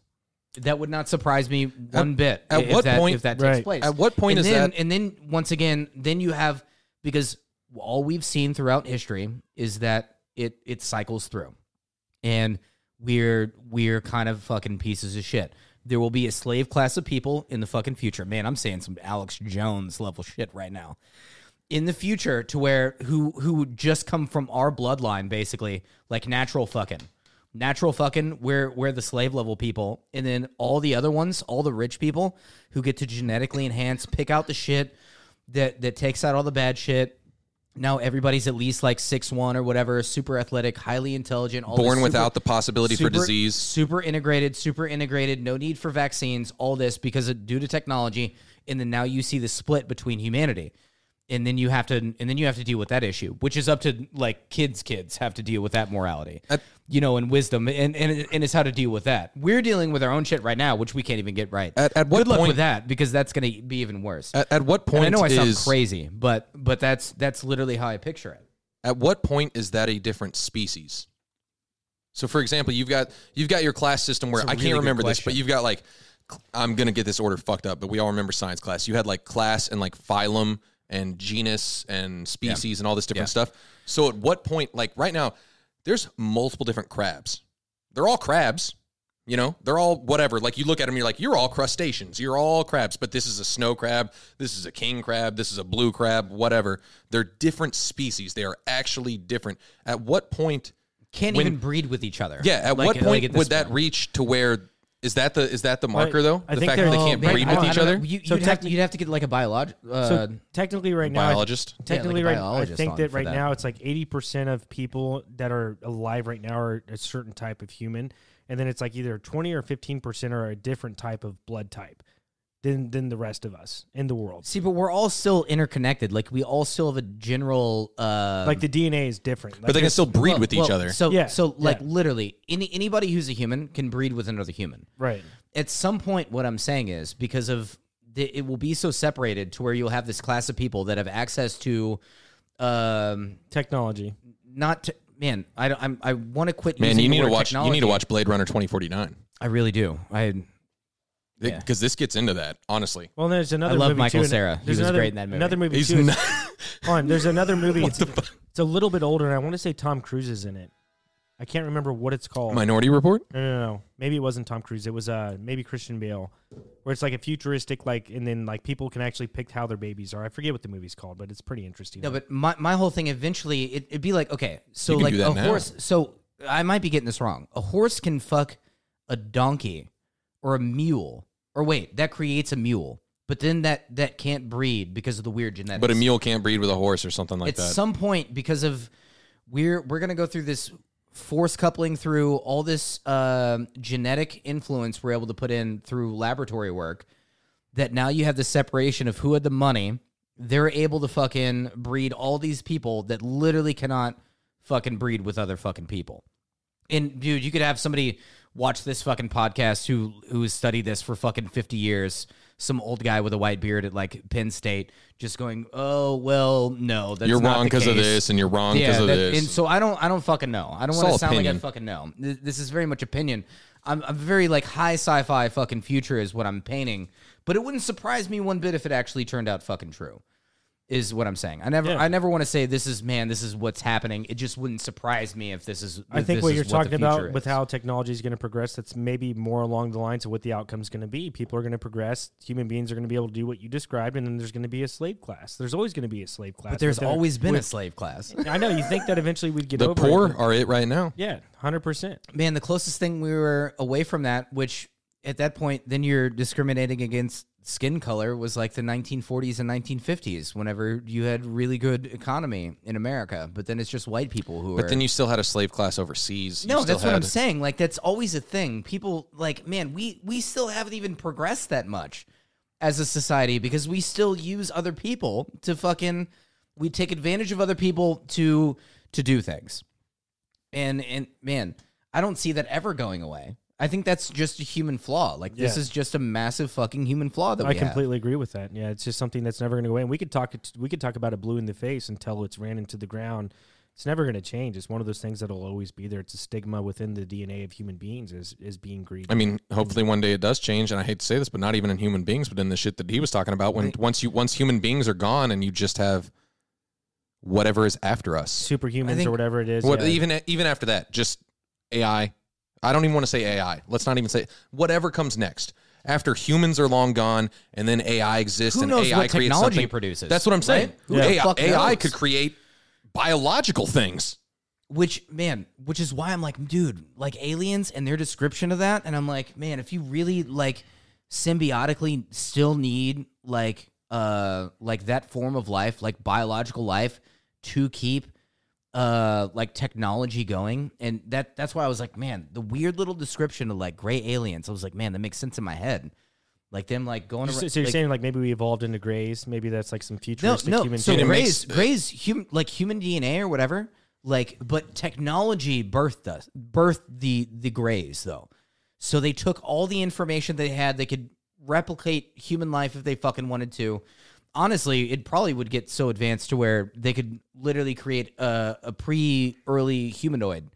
That would not surprise me one bit. at if what that, point- if that Right. takes place? At what point and is then, that- And then once again, then you have because all we've seen throughout history is that it it cycles through, and we're we're kind of fucking pieces of shit. There will be a slave class of people in the fucking future. Man, I'm saying some Alex Jones level shit right now. In the future, to where who who would just come from our bloodline, basically, like natural fucking. Natural fucking, we're we're the slave level people, and then all the other ones, all the rich people who get to genetically enhance, pick out the shit that that takes out all the bad shit. Now everybody's at least like six one or whatever, super athletic, highly intelligent, all Born super- without the possibility for disease. Super integrated, super integrated, no need for vaccines, all this because of due to technology. And then now you see the split between humanity. And then you have to and then you have to deal with that issue, which is up to like kids. Kids have to deal with that morality, At- you know, and wisdom, and and and it's how to deal with that. We're dealing with our own shit right now, which we can't even get right. At- at what Good luck point- with that because that's going to be even worse. At, at what And point I know I sound is crazy, but but that's that's literally how I picture it. at what point is that a different species? So, for example, you've got you've got your class system where a I really can't remember this, but you've got like I'm gonna get this order fucked up, but we all remember science class. You had like class and like phylum and genus and species and all this different stuff. So, at what point, like right now, there's multiple different crabs. They're all crabs. You know, they're all whatever. Like you look at them, you're like, you're all crustaceans. You're all crabs. But this is a snow crab. This is a king crab. This is a blue crab. Whatever. They're different species. They are actually different. At what point? Can't When- even breed with each other. Yeah. At Like- what like point at this would that reach to where? Is that the is that the marker though? I the think fact that they they're- can't breed I with don't- each don't other. know. You, So you'd, have, techni- you'd have to get like a biolog. Uh, so technically, right now, I- Biologist. technically, like a right, I biologist think on that for right that. now it's like eighty percent of people that are alive right now are a certain type of human, and then it's like either twenty or fifteen percent are a different type of blood type than than the rest of us in the world. see, but we're all still interconnected. Like we all still have a general. Uh, Like the DNA is different, but they can still breed well- with each well, other. So Yeah, so like yeah. literally any anybody who's a human can breed with another human. right. At some point, what I'm saying is because of the, it will be so separated to where you'll have this class of people that have access to, um, Technology. not to, man. I don't, I'm, I want to quit. Man, using you need to word watch. You need to watch Blade Runner 2049 I really do. I Yeah. because this gets into that. Honestly, Well, there's another. love movie Michael too, Cera. He There's was another, great in that movie. Another movie he's too. not. On, there's another movie. What It's, the fuck? it's a little bit older, and I want to say Tom Cruise is in it. I can't remember what it's called. Minority Report. No, no, no. Maybe it wasn't Tom Cruise. It was uh maybe Christian Bale, where it's like a futuristic like, and then like people can actually pick how their babies are. I forget what the movie's called, but it's pretty interesting. No, but my, my whole thing eventually it, it'd be like okay, so like a now. horse. So I might be getting this wrong. A horse can fuck a donkey or a mule, or wait, that creates a mule, but then that that can't breed because of the weird genetics. But a mule can't breed with a horse or something like that. At that. some point, because of we're we're gonna go through this force coupling through all this um, genetic influence we're able to put in through laboratory work. That now you have the separation of who had the money. They're able to fucking breed all these people that literally cannot fucking breed with other fucking people. And dude, you could have somebody watch this fucking podcast who who has studied this for fucking 50 years. Some old guy with a white beard at like Penn State just going, "Oh, well, no, that's you're wrong because of this, and you're wrong because of that- this. And so I don't I don't fucking know. I don't want to sound like. I fucking know. This is very much opinion. I'm, I'm very like high sci-fi fucking future is what I'm painting, but it wouldn't surprise me one bit if it actually turned out fucking true. Is what I'm saying. I never Yeah. I never want to say this is man, this is what's happening. It just wouldn't surprise me if this is I think what you're the talking about future with how technology is going to progress, that's maybe more along the lines of what the outcome is going to be. People are going to progress. Human beings are going to be able to do what you described, and then there's going to be a slave class. There's always going to be a slave class. But there's they're- always been a slave class. I know you think that eventually we'd get the over poor it. are it right now. Yeah, hundred percent. Man, the closest thing we were away from that, which at that point, then you're discriminating against skin color, was like the 1940s and 1950s, whenever you had really good economy in America. But then it's just white people who But are. then you still had a slave class overseas. You no, that's what I'm saying. Like that's always a thing. People like, man, we we still haven't even progressed that much as a society because we still use other people to fucking we take advantage of other people to to do things. And and man, I don't see that ever going away. I think that's just a human flaw. Like this Yeah. is just a massive fucking human flaw that I we have. completely agree with that. Yeah, it's just something that's never going to go away. And we could talk it. We could talk about it blue in the face until it's ran into the ground. It's never going to change. It's one of those things that'll always be there. It's a stigma within the DNA of human beings is is being greedy. I mean, hopefully one day it does change, and I hate to say this, but not even in human beings, but in the shit that he was talking about. When once you once human beings are gone, and you just have whatever is after us. Superhumans think- or whatever it is. What, yeah. even even after that, just AI. I don't even want to say AI. Let's not even say whatever comes next. After humans are long gone, and then AI exists, Who and knows AI what creates technology something. produces, That's what I'm saying. right? Who the AI, fuck AI knows? could create biological things. Which man, which is why I'm like, dude, like aliens and their description of that, and I'm like, man, if you really like symbiotically still need like uh like that form of life, like biological life, to keep uh like technology going, and that that's why I was like, man, the weird little description of like gray aliens, I was like, man, that makes sense in my head. like them like going So, around. so you're like, saying like maybe we evolved into grays? Maybe that's like some futuristic no. human. So thing. Gray's Gray's human like human DNA or whatever. Like, but technology birthed us, birthed the the Greys though. So they took all the information they had. They could replicate human life if they fucking wanted to. Honestly, it probably would get so advanced to where they could literally create a, a pre early humanoid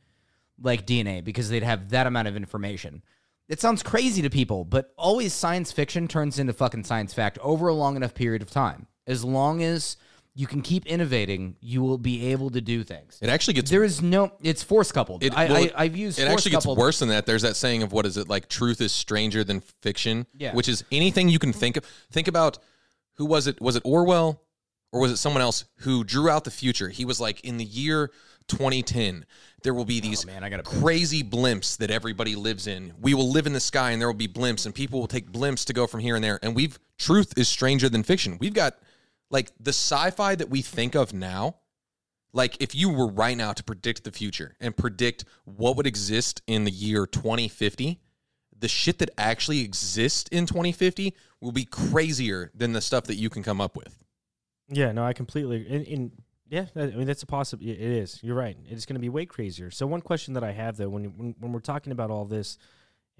like DNA because they'd have that amount of information. It sounds crazy to people, but always science fiction turns into fucking science fact over a long enough period of time. As long as you can keep innovating, you will be able to do things. It actually gets There is no, it's force coupled. It, I, well, I, I've used it actually gets coupled. worse than that. There's that saying of what is it like? Truth is stranger than fiction. Yeah. Which is anything you can think of. Think about who was it? Was it Orwell or was it someone else who drew out the future? He was like, in the year 2010, there will be these Oh, man, crazy blimps that everybody lives in. We will live in the sky, and there will be blimps, and people will take blimps to go from here and there. And we've truth is stranger than fiction. We've got like the sci-fi that we think of now like if you were right now to predict the future and predict what would exist in the year 2050 the shit that actually exists in 2050 will be crazier than the stuff that you can come up with Yeah, no, I completely. In, in yeah, I mean that's a possible. It is. You're right. It's going to be way crazier. So one question that I have though, when when, when we're talking about all this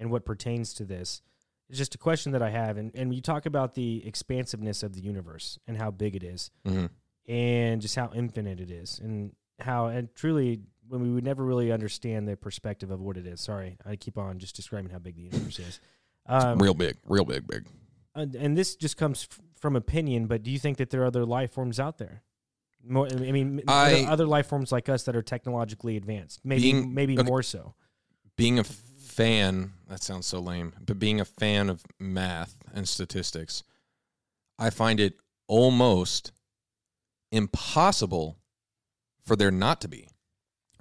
and what pertains to this, is just a question that I have, and and you talk about the expansiveness of the universe and how big it is, Mhm. and just how infinite it is, and how and truly when we would never really understand the perspective of what it is. Sorry, I keep on just describing how big the universe is. Um, real big real big big Uh, and, and this just comes f- from opinion, but do you think that there are other life forms out there? More, I mean, I- other, other life forms like us that are technologically advanced, maybe Being- maybe okay. more so. being a fan that sounds so lame but being a fan of math and statistics i find it almost impossible for there not to be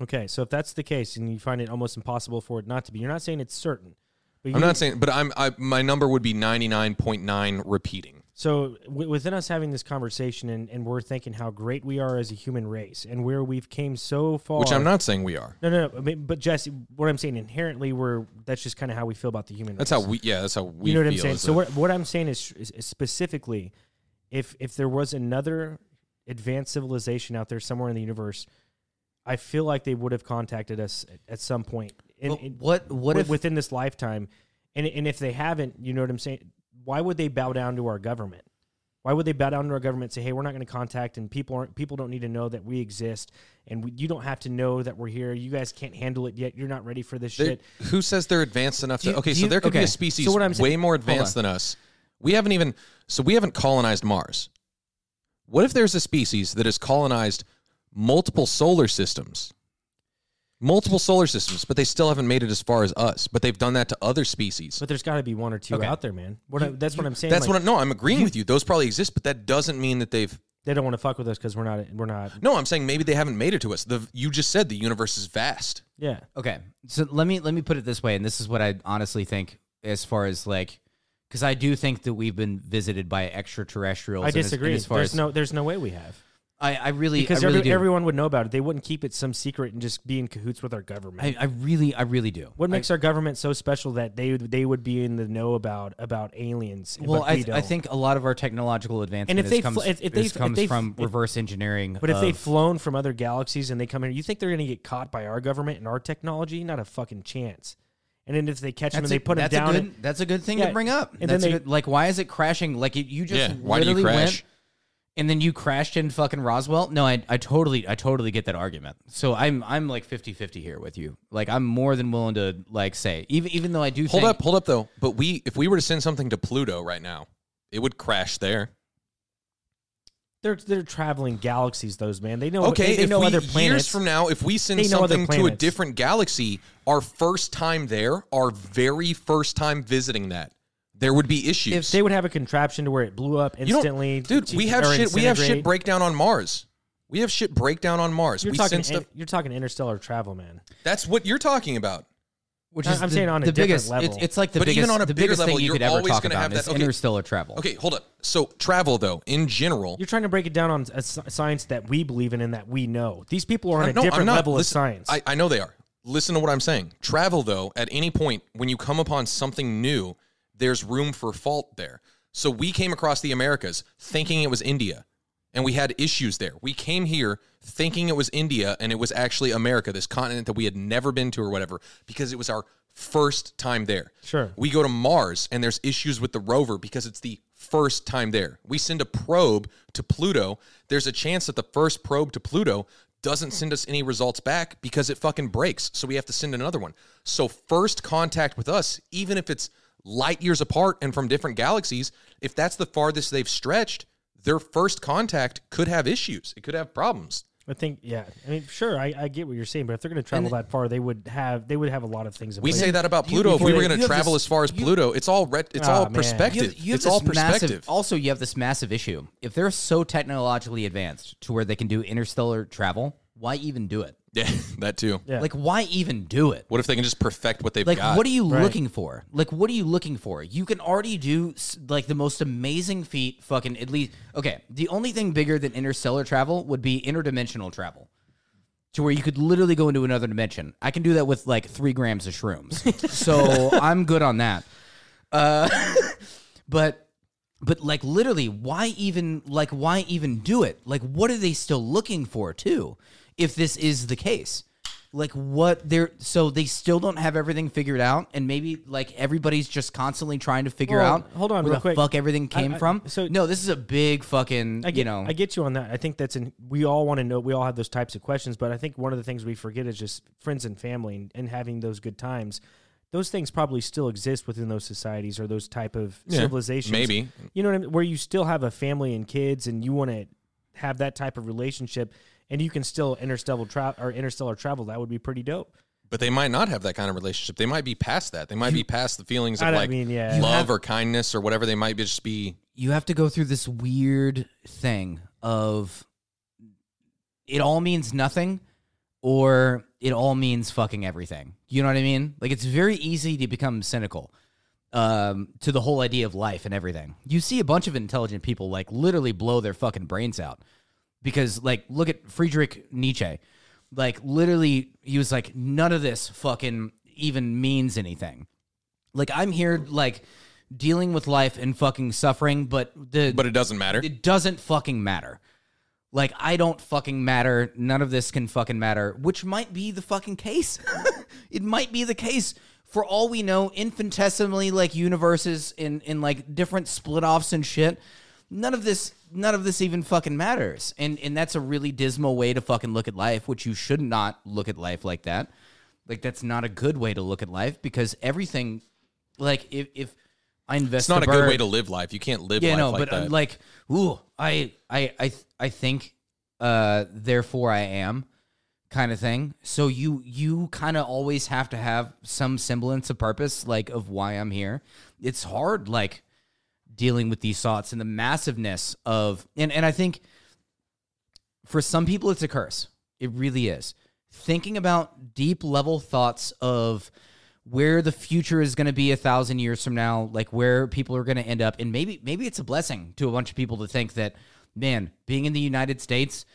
Okay, so if that's the case, and you find it almost impossible for it not to be, you're not saying it's certain. But i'm you- not saying but i'm I, my number would be 99.9 repeating So w- within us having this conversation, and, and we're thinking how great we are as a human race, and where we've came so far. which i'm not saying we are No, no, no. I mean, but Jesse, what I'm saying inherently, we're that's just kind of how we feel about the human. That's race. how we. Yeah, that's how we. you know what I'm saying. So what, what I'm saying is, is is specifically, if if there was another advanced civilization out there somewhere in the universe, I feel like they would have contacted us at, at some point. In, in- what what wi- if within this lifetime, and and if they haven't, you know what I'm saying. Why would they bow down to our government? Why would they bow down to our government and say, "Hey, we're not going to contact," and people aren't people don't need to know that we exist, and we, you don't have to know that we're here. You guys can't handle it yet. You're not ready for this shit. who says they're advanced enough to? you- Okay, so you- there could be a species so what I'm way more advanced than us. We haven't even. So we haven't colonized Mars. What if there's a species that has colonized multiple solar systems? Multiple solar systems, but they still haven't made it as far as us. But they've done that to other species. But there's got to be one or two Okay. out there, man. What I, that's what I'm saying. That's like, what. I, no, I'm agreeing with you. Those probably exist, but that doesn't mean that they've. they don't want to fuck with us because we're not. We're not. No, I'm saying maybe they haven't made it to us. The you just said the universe is vast. Yeah. Okay, so let me let me put it this way, and this is what I honestly think, as far as like, because I do think that we've been visited by extraterrestrials. I and as- and disagree. As, far there's as no. There's no way we have I, I really, because I really every, do. everyone would know about it. They wouldn't keep it some secret and just be in cahoots with our government. I, I really, I really do. what I- makes our government so special that they would they would be in the know about about aliens? well, but I, I don't? think a lot of our technological advancement if they comes, fl- if- if they- if comes they- from if- reverse engineering. But if they've flown from other galaxies and they come here, you think they're going to get caught by our government and our technology? Not a fucking chance. And then if they catch them and they put them that's down, A good, that's a good thing Yeah, to bring up. and that's then a they- good, like, why is it crashing? Like, it, you just Yeah, why do you crash? went, and then you crashed in fucking Roswell. No, I, I totally, I totally get that argument. So I'm, I'm like 50-50 here with you. Like, I'm more than willing to like say, even, even though I do Hold think, up, hold up though. But we, if we were to send something to Pluto right now, it would crash there. they're they're traveling galaxies. Those man, they know. Okay, they, they if know we, other years planets. from now, if we send They something to a different galaxy, our first time there, our very first time visiting that, there would be issues. if they would have a contraption to where it blew up you don't, instantly, dude, to- we have or shit. We have shit incinerate. breakdown on Mars. We have shit breakdown on Mars. You're we talking. send stuff. you're talking interstellar travel, man. That's what you're talking about. which I- is I'm the, saying on a the different biggest, level. It's, it's like the But biggest, even on a the bigger biggest level, thing you you're could ever always talk gonna about have is that- okay. interstellar travel. Okay, hold up. So travel though, in general, You're trying to break it down on a s- science that we believe in and that we know. These people are on I'm- a no, I'm different not. level Listen, of science. I, I know they are. Listen to what I'm saying. Travel, though, at any point when you come upon something new there's room for fault there. So we came across the Americas thinking it was India and we had issues there. We came here thinking it was India and it was actually America, this continent that we had never been to or whatever, because it was our first time there. Sure. We go to Mars and there's issues with the rover because it's the first time there. We send a probe to Pluto. There's a chance that the first probe to Pluto doesn't send us any results back because it fucking breaks. So we have to send another one. So first contact with us, even if it's light years apart and from different galaxies, if that's the farthest they've stretched, their first contact could have issues. It could have problems. I think, yeah. I mean, sure, I, I get what you're saying, but if they're going to travel that far, they would have they would have a lot of things. in We place. say that about you- Pluto. If we were going to travel this- as far as you- Pluto, it's all ret- it's Ah, all man. perspective. You have, you have it's this all massive- perspective. also, you have this massive issue. If they're so technologically advanced to where they can do interstellar travel, why even do it? Yeah, that too. Yeah. Like, why even do it? What if they can just perfect what they've Like, got? what are you Right. looking for? Like, what are you looking for? You can already do like the most amazing feat. Fucking at least. Okay, the only thing bigger than interstellar travel would be interdimensional travel, to where you could literally go into another dimension. I can do that with like three grams of shrooms, so I'm good on that. Uh, but but like literally why even like why even do it like what are they still looking for too if this is the case like what they're so they still don't have everything figured out and maybe like everybody's just constantly trying to figure Well, out hold on where real the quick. fuck everything came I- from so- no this is a big fucking I get, you know I get you on that. I think that's in. We all want to know. We all have those types of questions, but I think one of the things we forget is just friends and family and, and having those good times. Those things probably still exist within those societies or those type of Yeah, civilizations. maybe. you know what I mean? Where you still have a family and kids, and you want to have that type of relationship, and you can still interstellar travel or interstellar travel. That would be pretty dope. But they might not have that kind of relationship. They might be past that. They might be past the feelings of I don't like mean, yeah. You love have- or kindness or whatever. They might be just be. you have to go through this weird thing of it all means nothing or it all means fucking everything. You know what I mean? Like it's very easy to become cynical um, to the whole idea of life and everything. You see a bunch of intelligent people like literally blow their fucking brains out because like look at Friedrich Nietzsche. Like literally he was like none of this fucking even means anything. Like I'm here like dealing with life and fucking suffering, but the But it doesn't matter. it doesn't fucking matter. Like I don't fucking matter. None of this can fucking matter, which might be the fucking case. it might be the case. For all we know, infinitesimally like universes in in like different split offs and shit. None of this none of this even fucking matters. And and that's a really dismal way to fucking look at life, which you should not look at life like that. Like that's not a good way to look at life because everything like if if I invest it's not a the good way to live life. You can't live yeah, life no, like but that. I'm like, ooh, I, I, I, I think, uh, therefore I am, kind of thing. So you, you kind of always have to have some semblance of purpose, like of why I'm here. It's hard, like dealing with these thoughts and the massiveness of, and and I think for some people it's a curse. It really is. Thinking about deep level thoughts of where the future is going to be a thousand years from now, like where people are going to end up, and maybe maybe it's a blessing to a bunch of people to think that, man, being in the United States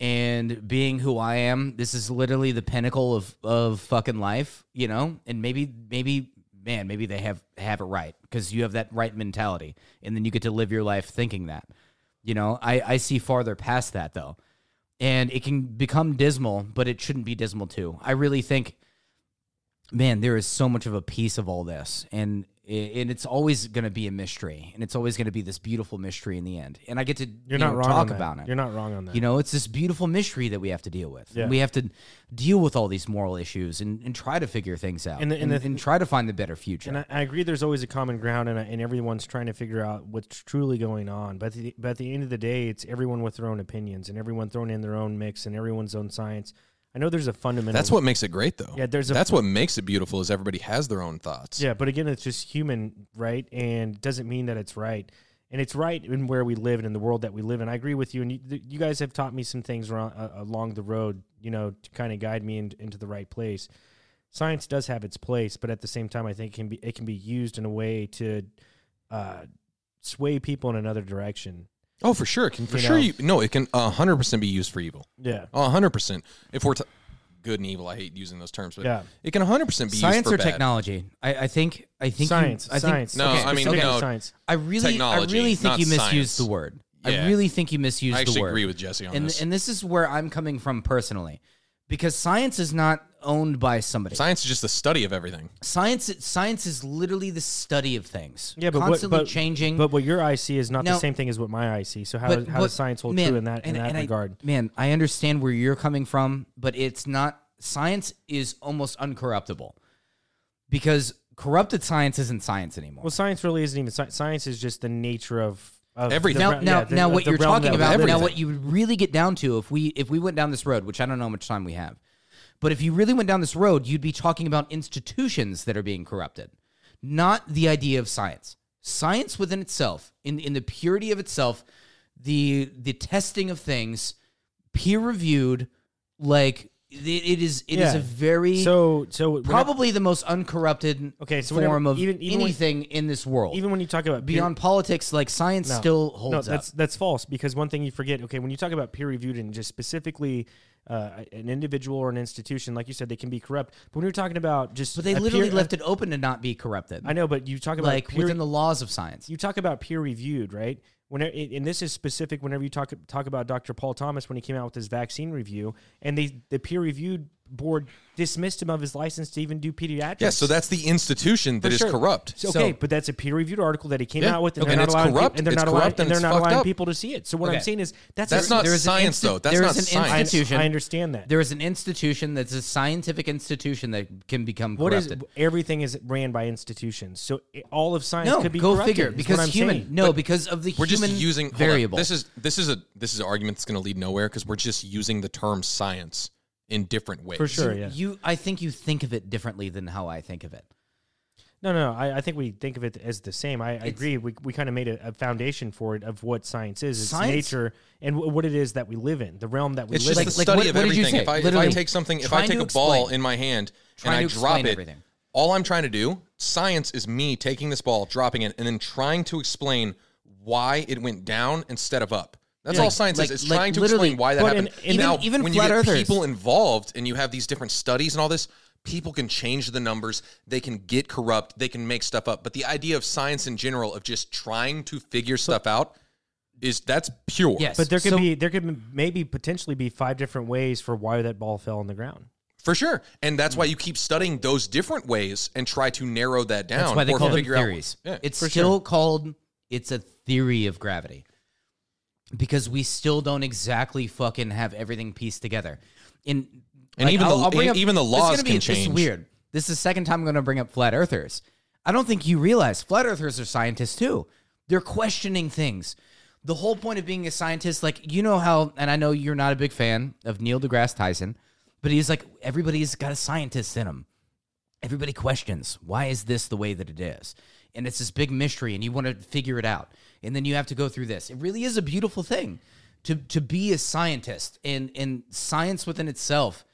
and being who I am, this is literally the pinnacle of of fucking life, you know. And maybe maybe man, maybe they have have it right because you have that right mentality, and then you get to live your life thinking that. You know, I I see farther past that though, and it can become dismal, but it shouldn't be dismal too. I really think man, there is so much of a piece of all this, and and it's always going to be a mystery, and it's always going to be this beautiful mystery in the end. And I get to You're you not know, wrong talk about it. You're not wrong on that. You know, it's this beautiful mystery that we have to deal with. Yeah. We have to deal with all these moral issues and, and try to figure things out And and, the- and and, the- try to find the better future. And I, I agree. There's always a common ground, and, I- and everyone's trying to figure out what's truly going on. But the, but at the end of the day, it's everyone with their own opinions, and everyone throwing in their own mix, and everyone's own science. I know there's a fundamental. That's what makes it great, though. Yeah, there's a- That's what makes it beautiful. Is everybody has their own thoughts. Yeah, but again, it's just human, right? And doesn't mean that it's right. And it's right in where we live and in the world that we live in. I agree with you. And you, you guys have taught me some things around, uh, along the road, you know, to kind of guide me in, into the right place. Science does have its place, but at the same time, I think it can be it can be used in a way to uh, sway people in another direction. Oh, for sure. It can for You sure. know? You, no, it can hundred percent be used for evil. Yeah, hundred percent. If we're t- good and evil. I hate using those terms, but Yeah. it can 100 percent be Science used for or bad. technology? I, I think I think you- Science, I think, science. No, okay, I mean, Specific no. science. I really, Technology, I really think not you misused science. the word. I really think you misused I actually the word. agree with Jesse on and this. and this is where I'm coming from personally, because science is not owned by somebody. Science is just the study of everything. Science, science is literally the study of things. Yeah, but constantly what, but, changing. But what your eye see is not Now- the same thing as what my eye see. So how, But- how but, does science hold man, true in that in and- that and I- regard? man, I understand where you're coming from, but it's not. Science is almost uncorruptible because corrupted science isn't science anymore. well, science really isn't even science. Science is just the nature of, of Everything. now, now, yeah, the- now, what you're talking about, live now, what you would really get down to, if we if we went down this road, which I don't know how much time we have, but if you really went down this road, you'd be talking about institutions that are being corrupted, not the idea of science. Science within itself, in in the purity of itself, the the testing of things, peer reviewed, like it, it is it is Yeah. a very So so probably the most uncorrupted Okay, so whenever- form of even- even when- anything in this world. even when you talk about peer- Beyond politics, like science No. still no, holds that's up. that's false because one thing you forget. Okay, when you talk about peer reviewed and just specifically uh, an individual or an institution, like you said, they can be corrupt. But when you're talking about just But they literally left it open to not be corrupted. I know, but you talk about like peer, within the laws of science. you talk about peer reviewed, right? Whenever, and this is specific. Whenever you talk talk about Dr. Paul Thomas when he came out with his vaccine review, and they the peer reviewed board dismissed him of his license to even do pediatrics. Yeah, so that's the institution that For is corrupt. So, okay, So- but that's a peer-reviewed article that he came Yeah. out with, and Okay, they're and not it's allowing peop- corrupt, and they're it's not allowing, and and they're not allowing up. people to see it. So what I'm saying is that's That's a, not there is an science, insti- though. That's not an science. Institution. I understand that. There is an institution that's a scientific institution that can become What is corrupted. everything is ran by institutions. So it- all of science no, could be go corrupted, figure. Because I'm human, saying. no, because of the We're human just using variable. This is this is a this is an argument that's going to lead nowhere because we're just using the term science in different ways. for sure. Yeah. You, I think you think of it differently than how I think of it. No, no, I, I think we think of it as the same. I, I agree. We, we kind of made a, a foundation for it of what science is. It's Science- nature and w- what it is that we live in, the realm that we It's live just in. the like, study what- of what everything. say? If I if I take something, if I take a ball explain. in my hand and I drop it, everything. all I'm trying to do, science is me taking this ball, dropping it, and then trying to explain why it went down instead of up. That's all science like- is. It's like trying to explain why that but in- happened. in- now, even when you get earthers- people involved and you have these different studies and all this, people can change the numbers. They can get corrupt. They can make stuff up. But the idea of science in general of just trying to figure stuff out is that's pure. Yes. but there could So- be there could maybe potentially be five different ways for why that ball fell on the ground. For sure. And that's why you keep studying those different ways and try to narrow that down. That's why they or call them figure out- theories. Yeah. it's for still called it's a theory of gravity because we still don't exactly fucking have everything pieced together. In And even the- bring and even the this is laws be- can This is change. weird. This is the second time I'm going to bring up flat earthers. I don't think you realize flat earthers are scientists too. They're questioning things. The whole point of being a scientist, like you know how, and I know you're not a big fan of Neil deGrasse Tyson, but he's like everybody's got a scientist in him everybody questions why is this the way that it is and it's this big mystery and you want to figure it out and then you have to go through this it really is a beautiful thing to to be a scientist and and science within itself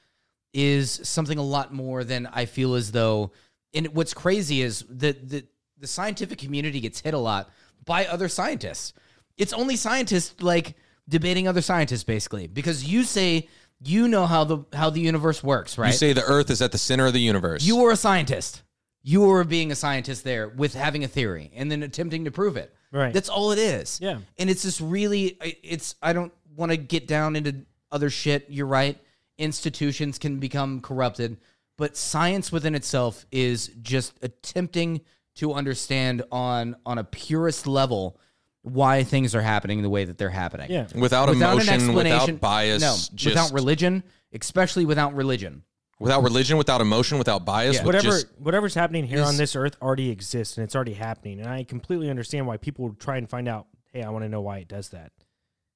is something a lot more than i feel as though and what's crazy is that the the scientific community gets hit a lot by other scientists it's only scientists like debating other scientists basically because you say you know how the how the universe works right You say the earth is at the center of the universe. you are a scientist. You are being a scientist there with having a theory and then attempting to prove it. Right. That's all it is. Yeah. And it's just really, it's, I don't want to get down into other shit. You're right. Institutions can become corrupted, but science within itself is just attempting to understand on, on a purest level why things are happening the way that they're happening. Yeah. without, an emotion, explanation- without bias, No, just without religion, especially without religion. Without religion, without emotion, without bias. Yeah. with Whatever just- whatever's happening here on this earth already exists and it's already happening. And I completely understand why people try and find out, hey, I want to know why it does that.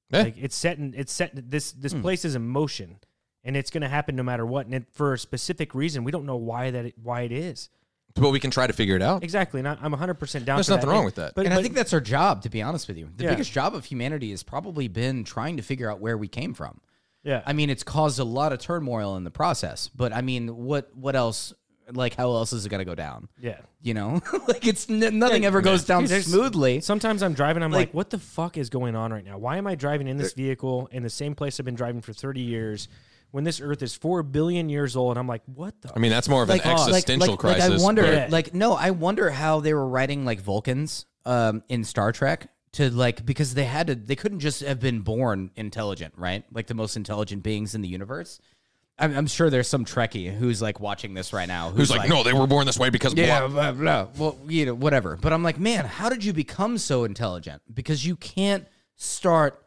Yeah. Like it's set in it's set this this Hmm. place is in motion and it's gonna happen no matter what. And it, for a specific reason. We don't know why that it, why it is. but we can try to figure it out. Exactly. And I, I'm 100 percent down. There's for nothing that. wrong with that. But, and I think that's our job, to be honest with you. The Yeah. biggest job of humanity has probably been trying to figure out where we came from. Yeah. I mean, it's caused a lot of turmoil in the process, but I mean, what what else? Like, how else is it going to go down? yeah. You know, like it's n- nothing ever goes down Dude, there's- smoothly. Sometimes I'm driving. I'm like, Like- what the fuck is going on right now? Why am I driving in this vehicle in the same place I've been driving for 30 years? when this Earth is four billion years old, and I'm like, what the? I mean, that's more of an existential like, crisis. Like I wonder, but- like no, I wonder how they were writing like Vulcans um, in Star Trek to like because they had to, they couldn't just have been born intelligent, right? Like the most intelligent beings in the universe. I'm, I'm sure there's some Trekkie who's like watching this right now, Who's like, no, they were born this way because yeah, blah. blah, blah. Well, you know, whatever. But I'm like, man, how did you become so intelligent? Because you can't start.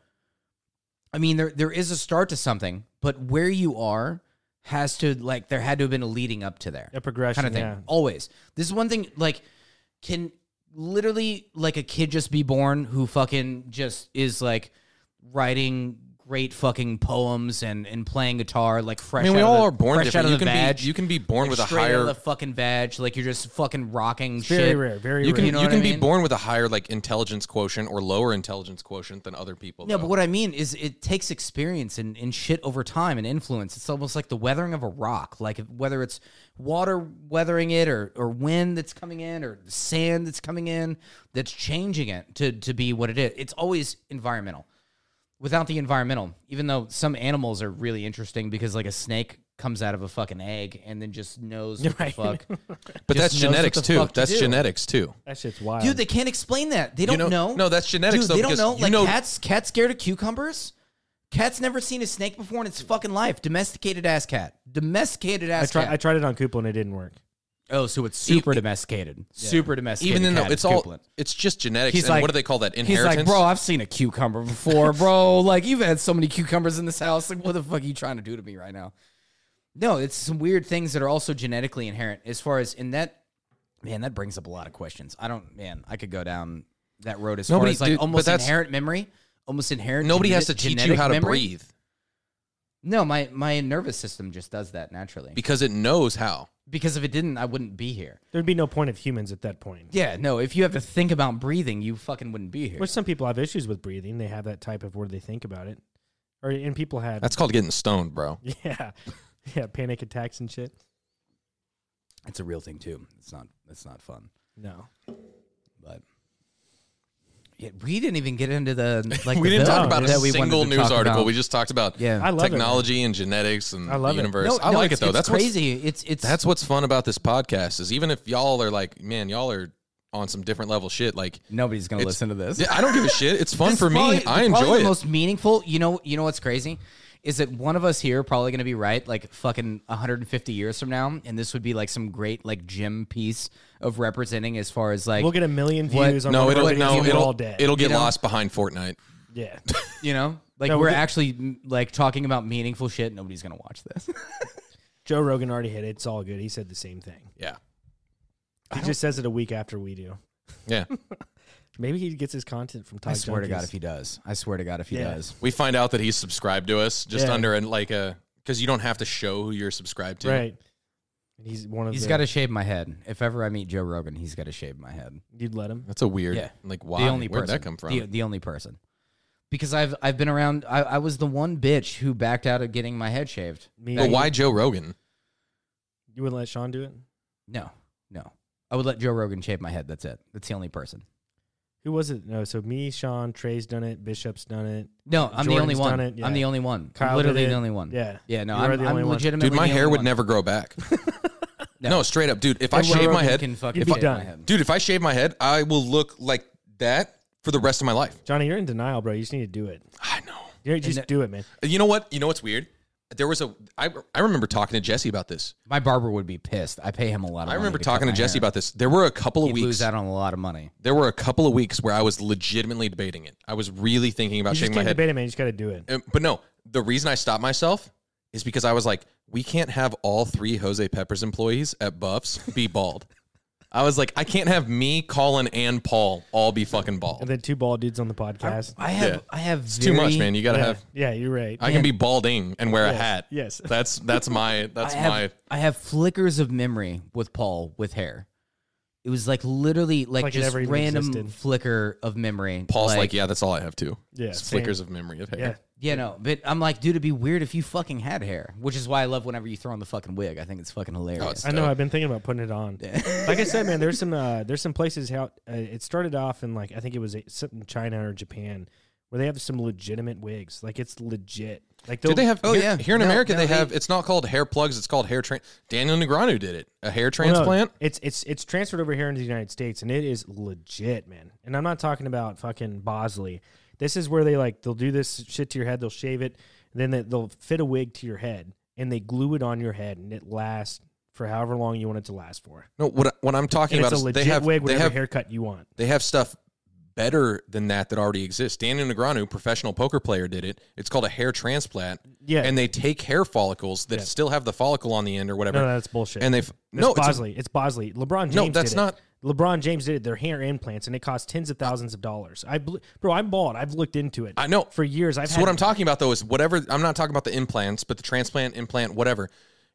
I mean, there there is a start to something, but where you are has to like there had to have been a leading up to there, A progression, kind of thing. yeah. Always. This is one thing. Like, can literally like a kid just be born who fucking just is like writing great fucking poems and and playing guitar like fresh. I mean, we all the- are born different. You can vag. be you can be born Like, with a higher of the fucking vag, like you're just fucking rocking Very shit. rare, very you can rare. You know you can I be born with a higher like intelligence quotient or lower intelligence quotient than other people. No, though. but what I mean is it takes experience and, and shit over time and influence. It's almost like the weathering of a rock. Like whether it's water weathering it or, or wind that's coming in or sand that's coming in that's changing it to, to be what it is. It's always environmental. Without the environmental, even though some animals are really interesting because like a snake comes out of a fucking egg and then just knows what Right. the fuck. but just that's knows what genetics the too. fuck to That's do. genetics too. that shit's wild. Dude, they can't explain that. They don't know- know. no, that's genetics, Dude, though, they don't because know. you Like know- cats, cats scared of cucumbers. Cat's never seen a snake before in its fucking life. Domesticated ass cat. Domesticated I ass tried. cat. I tried it on Koopa and it didn't work. Oh, so it's super E- domesticated. Super domesticated. Even though cat it's all it's just genetics. He's and like- what do they call that? He's Inheritance. like, bro, I've seen a cucumber before, bro. Like, you've had so many cucumbers in this house. Like, what the fuck are you trying to do to me right now? No, it's some weird things that are also genetically inherent. As far as in that, man, that brings up a lot of questions. I don't, man, I could go down that road as Nobody- far as like dude, but almost that's- inherent memory, almost inherent. Nobody has to teach you how to memory. breathe No, my my nervous system just does that naturally. because it knows how. Because if it didn't, I wouldn't be here. There'd be no point of humans at that point. Yeah, no. If you have to think about breathing, you fucking wouldn't be here. Which some people have issues with breathing. They have that type of where they think about it, or and people had That's called getting stoned, bro. yeah, yeah, panic attacks and shit. It's a real thing too. It's not. It's not fun. No, But yeah, we didn't even get into the like. we the didn't talk about a that we wanted single to news talk article. about. We just talked about Yeah. I love it, technology and genetics and I love the it. universe. No, I no, like it's, it though. It's That's what's, crazy. It's it's that's what's fun about this podcast is even if y'all are like, man, y'all are on some different level shit. Like, nobody's gonna It's- listen to this. yeah, I don't give a shit. It's fun This for is me. probably- I probably enjoy the it. most meaningful. You know, you know what's crazy is that one of us here probably going to be right, like fucking 150 years from now, and this would be like some great like gym piece of representing as far as like we'll get a million What- views on no, it'll videos no, it'll all dead. it'll get You know? lost behind Fortnite. yeah. you know, like No, we're we get- actually mm, like talking about meaningful shit. Nobody's going to watch this. Joe Rogan already hit it. It's all good. He said the same thing. Yeah, He just says it a week after we do. yeah. Maybe he gets his content from Todd I swear to God, if he does, I swear to God, if he Yeah. does. We find out that he's subscribed to us just Yeah. under and like a because you don't have to show who you're subscribed to. right. And He's one of He's the. got to shave my head. If ever I meet Joe Rogan, he's got to shave my head. You'd let him. That's a weird. Yeah. Like why? The only Where'd person. that come from? The, the only person. Because I've I've been around. I, I was the one bitch who backed out of getting my head shaved. Me. but why Joe Rogan? You wouldn't let Sean do it? No, no. I would let Joe Rogan shave my head. That's it. That's the only person. Who was it? No. So me, Sean, Trey's done it. Bishop's done it. No, I'm the only Jordan's one. done it, I'm the only one. Kyle I'm literally did the only one. Yeah. Yeah, no, You are I'm, the I'm only one. legitimately Dude, my the hair only would one. never grow back. No. no. straight up, dude. If I shave my Rogan head, can fucking You'd be shave done. head. dude, if I shave my head, I will look like that for the rest of my life. Johnny, you're in denial, bro. You just need to do it. I know. You just that- do it, man. You know what? You know what's weird? There was a. I I remember talking to Jesse about this. My barber would be pissed. I pay him a lot of I money remember to talking cut to Jesse hair. about this. There were a couple of He'd weeks. lose out on a lot of money. There were a couple of weeks where I was legitimately debating it. I was really thinking about You just shaving my can't head. debate it, man. You just got to do it. Uh, But no, the reason I stopped myself is because I was like, we can't have all three Jose Peppers employees at Buffs be bald. I was like, I can't have me, Colin, and Paul all be fucking bald. And then two bald dudes on the podcast. I have. Yeah. I have. It's too much, man. You gotta yeah. have. yeah, you're right. I can be balding and wear a hat. yes. that's that's my that's I have, my. I have flickers of memory with Paul with hair. It was like literally like, Like it just never even random existed. flicker of memory. Paul's like, yeah, that's all I have too. Yeah, It's same. flickers of memory of hair. yeah. yeah, no, but I'm like, dude, it'd be weird if you fucking had hair, which is why I love whenever you throw on the fucking wig. I think it's fucking hilarious. Oh, it's I know. dope. I've been thinking about putting it on. like I said, man, there's some uh, there's some places how uh, it started off in like I think it was uh, something China or Japan where they have some legitimate wigs. Like it's legit. Like Do they'll- have? Oh, here, yeah. Here in No, America, no, they they- have. It's not called hair plugs. It's called hair. Tra- Daniel Negreanu did it. A hair Well, no, transplant. it's it's it's transferred over here into the United States, and it is legit, man. And I'm not talking about fucking Bosley. This is where they like they'll do this shit to your head. They'll shave it, then they, they'll fit a wig to your head, and they glue it on your head, and it lasts for however long you want it to last for. No, what what I'm talking And about it's a is they have wig, they have haircut you want. they have stuff better than that that already exists. Daniel Negreanu, professional poker player, did it. It's called a hair transplant. Yeah. and they take hair follicles that Yeah. still have the follicle on the end or whatever. No, that's bullshit. and they've no, it's Bosley. It's, Bosley. LeBron James. No, that's not- LeBron James did it. They're hair implants, and it costs tens of thousands of dollars. I, bro, I'm bald. I've looked into it. I know. for years. I've So what I'm talking about though is whatever I'm not talking about the implants, but the transplant, implant, whatever.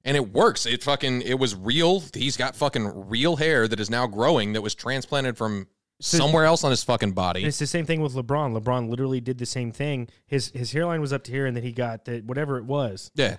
And it works. It fucking it was real. He's got fucking real hair that is now growing that was transplanted from somewhere else on his fucking body. it's the same thing with LeBron. LeBron literally did the same thing. His his hairline was up to here, and then he got the whatever it was, Yeah.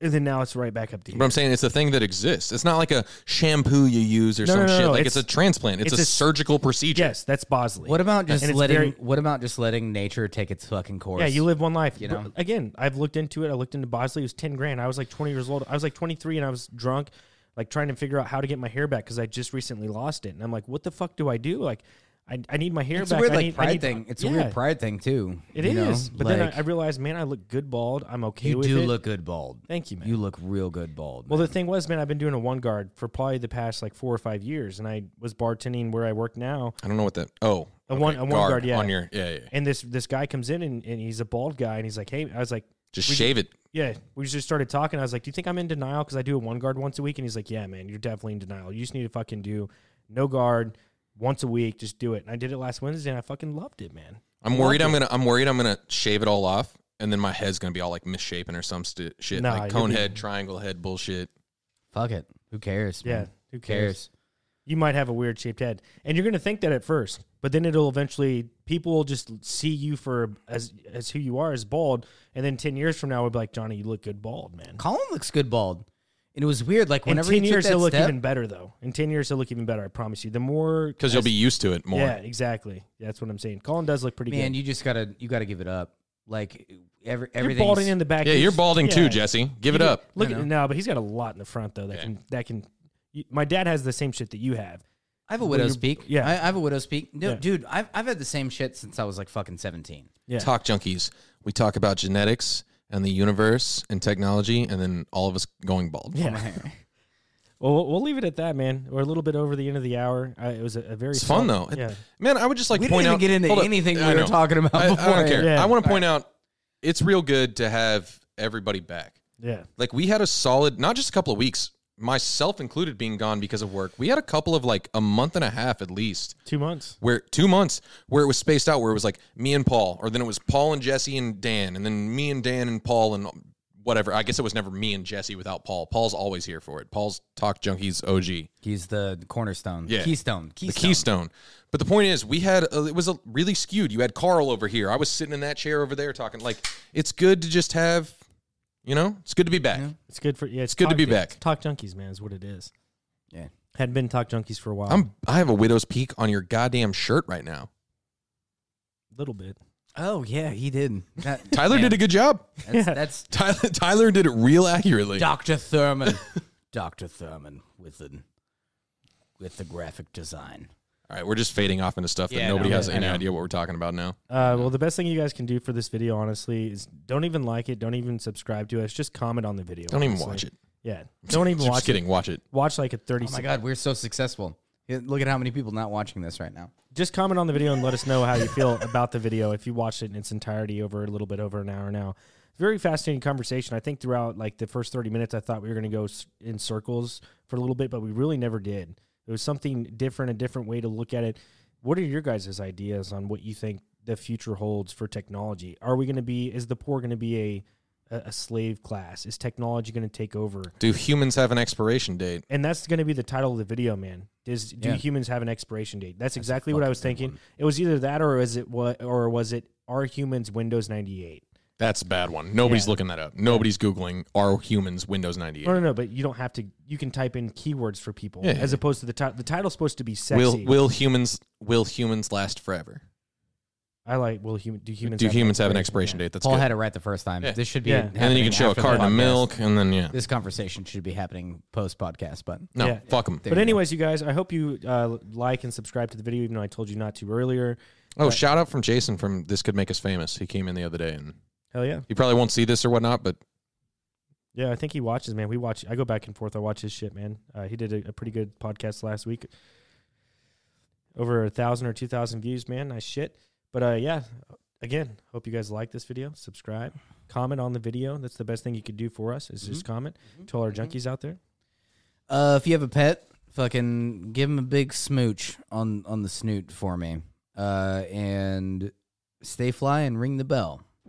and then now it's right back up to here. But I'm saying it's a thing that exists. It's not like a shampoo you use or No, some no, no, shit. no, Like it's, it's- a transplant. It's, it's a, a- surgical procedure. yes, that's Bosley. What about just And letting? very- what about just letting nature take its fucking course? Yeah, you live one life. You Bro, know? again, I've looked into it. I looked into Bosley. It was ten grand. I was like twenty years old. I was like twenty three, and I was drunk, like trying to figure out how to get my hair back because I just recently lost it. And I'm like, what the fuck do I do? Like, I, I need my hair It's back. a weird I like need, I pride need- thing. It's yeah, a weird pride thing too. It is. know? But then I, I realized, man, I look good bald. I'm okay you with do look good bald. Thank you, man. You look real good bald. Well, man. the thing was, man, I've been doing a one guard for probably the past like four or five years, and I was bartending where I work now. I don't know what that. Oh, A one- a one guard, yeah. on your yeah, yeah. yeah. And this this guy comes in and, and he's a bald guy, and he's like, "Hey," I was like, Just we- shave it. "Yeah." We just started talking. I was like, "Do you think I'm in denial because I do a one guard once a week?" And he's like, "Yeah, man, you're definitely in denial. You just need to fucking do no guard once a week. Just do it." And I did it last Wednesday, and I fucking loved it, man. I'm Loved worried. I'm it. gonna. I'm worried. I'm gonna shave it all off, and then my head's gonna be all like misshapen or some st- shit, Nah, like cone be- head, triangle head, bullshit. Fuck it. Who cares? Yeah, man? who Who cares? cares? You might have a weird shaped head, and you're gonna think that at first, but then it'll eventually people will just see you for as as who you are as bald, and then ten years from now we'll be like, Johnny, you look good bald, man. Colin looks good bald. And it was weird. Like In whenever ten he years, he'll look step, even better though. In ten years, he'll look even better. I promise you. The more Because you'll be used to it more. yeah, exactly. That's what I'm saying. Colin does look pretty man, good. you just gotta you gotta give it up. Like every You're everything. balding in the back. Yeah, you're balding too. Jesse. Give You it up. Look at know. no, but he's got a lot in the front though that Yeah. can that can. You- My dad has the same shit that you have. I have a widow's peak. yeah. I, I have a widow's peak. No, Yeah. dude, I've I've had the same shit since I was like fucking seventeen. Yeah. Talk junkies. We talk about genetics and the universe and technology, and then all of us going bald. Yeah. Well, we'll- we'll leave it at that, man. We're a little bit over the end of the hour. Uh, it was a, a very It's fun though. Yeah. Man, I would just like we point didn't even out. get into hold up. anything I we were know. talking about I, I don't care. Yeah. I want to point out it's real good to have everybody back. Yeah. Like we had a solid, not just a couple of weeks, myself included, being gone because of work. We had a couple of like a month and a half at least, Two months. where two months where it was spaced out, where it was like me and Paul, or then it was Paul and Jesse and Dan, and then me and Dan and Paul and whatever. I guess it was never me and Jesse without Paul. Paul's always here for it. Paul's Talk Junkies OG. He's the cornerstone. Yeah. Keystone. the Keystone. keystone. But the point is, we had a, it was a really skewed. You had Carl over here. I was sitting in that chair over there talking. Like it's good to just have, you know, it's good to be back. Yeah. It's good for yeah. It's, good to be back. Talk junkies, man, is what it is. Yeah. hadn't been talk junkies for a while. I'm I have a widow's peak on your goddamn shirt right now. a little bit. Oh yeah, he did. That- Tyler man, did a good job. That's, Yeah. that's Tyler Tyler did it real accurately. Doctor Thurman. Doctor Thurman with the with the graphic design. All right, we're just fading off into stuff that Yeah, I nobody know. has I any know. idea what we're talking about now. Uh, well, the best thing you guys can do for this video, honestly, is don't even like it. Don't even subscribe to us. Just comment on the video. Don't even honestly. watch it. Yeah. Don't even watch it. Just watch kidding. it. Watch it. Watch like a 30 Oh my sec- god, we're so successful. Yeah, Look at how many people not watching this right now. Just comment on the video and let us know how you feel about the video if you watched it in its entirety over a little bit over an hour now. Very fascinating conversation. I think throughout like the first 30 minutes, I thought we were going to go s- in circles for a little bit, but we really never did. It was something different, a different way to look at it. What are your guys' ideas on what you think the future holds for technology? Are we going to be, is the poor going to be a, a, a slave class? Is technology going to take over? Do humans have an expiration date? And that's going to be the title of the video, man. Is do Yeah. humans have an expiration date? That's, a exactly what I was thinking. one. It was either that or was it what or was it are humans Windows 98? That's a bad one. Nobody's Yeah. looking that up. Nobody's googling are humans Windows 98. No, no, no. But you don't have to. You can type in keywords for people Yeah. as opposed to the title. The title's supposed to be sexy. Will will humans will humans last forever? I like. Well, human, do humans Do have humans have an expiration expiration date? That's Paul good. had it right the first time. Yeah. This should be. Yeah. and then you can happening show a after the carton of podcast. milk, and then yeah, This conversation should be happening post podcast, but no, Yeah. fuck them. But you go. anyways, you guys, I hope you uh, like and subscribe to the video, even though I told you not to earlier. Oh, shout out from Jason from This Could Make Us Famous. He came in the other day, and Hell yeah, he probably won't see this or whatnot, but yeah. I think he watches, man. We watch. I go back and forth. I watch his shit, man. Uh, he did a, a pretty good podcast last week. Over a thousand or two thousand views, man. Nice shit. But uh, yeah, again, hope you guys like this video. Subscribe, comment on the video. That's the best thing you could do for us. Is just comment to all our junkies out there. Uh, if you have a pet, fucking give him a big smooch on on the snoot for me. Uh, and stay fly and ring the bell.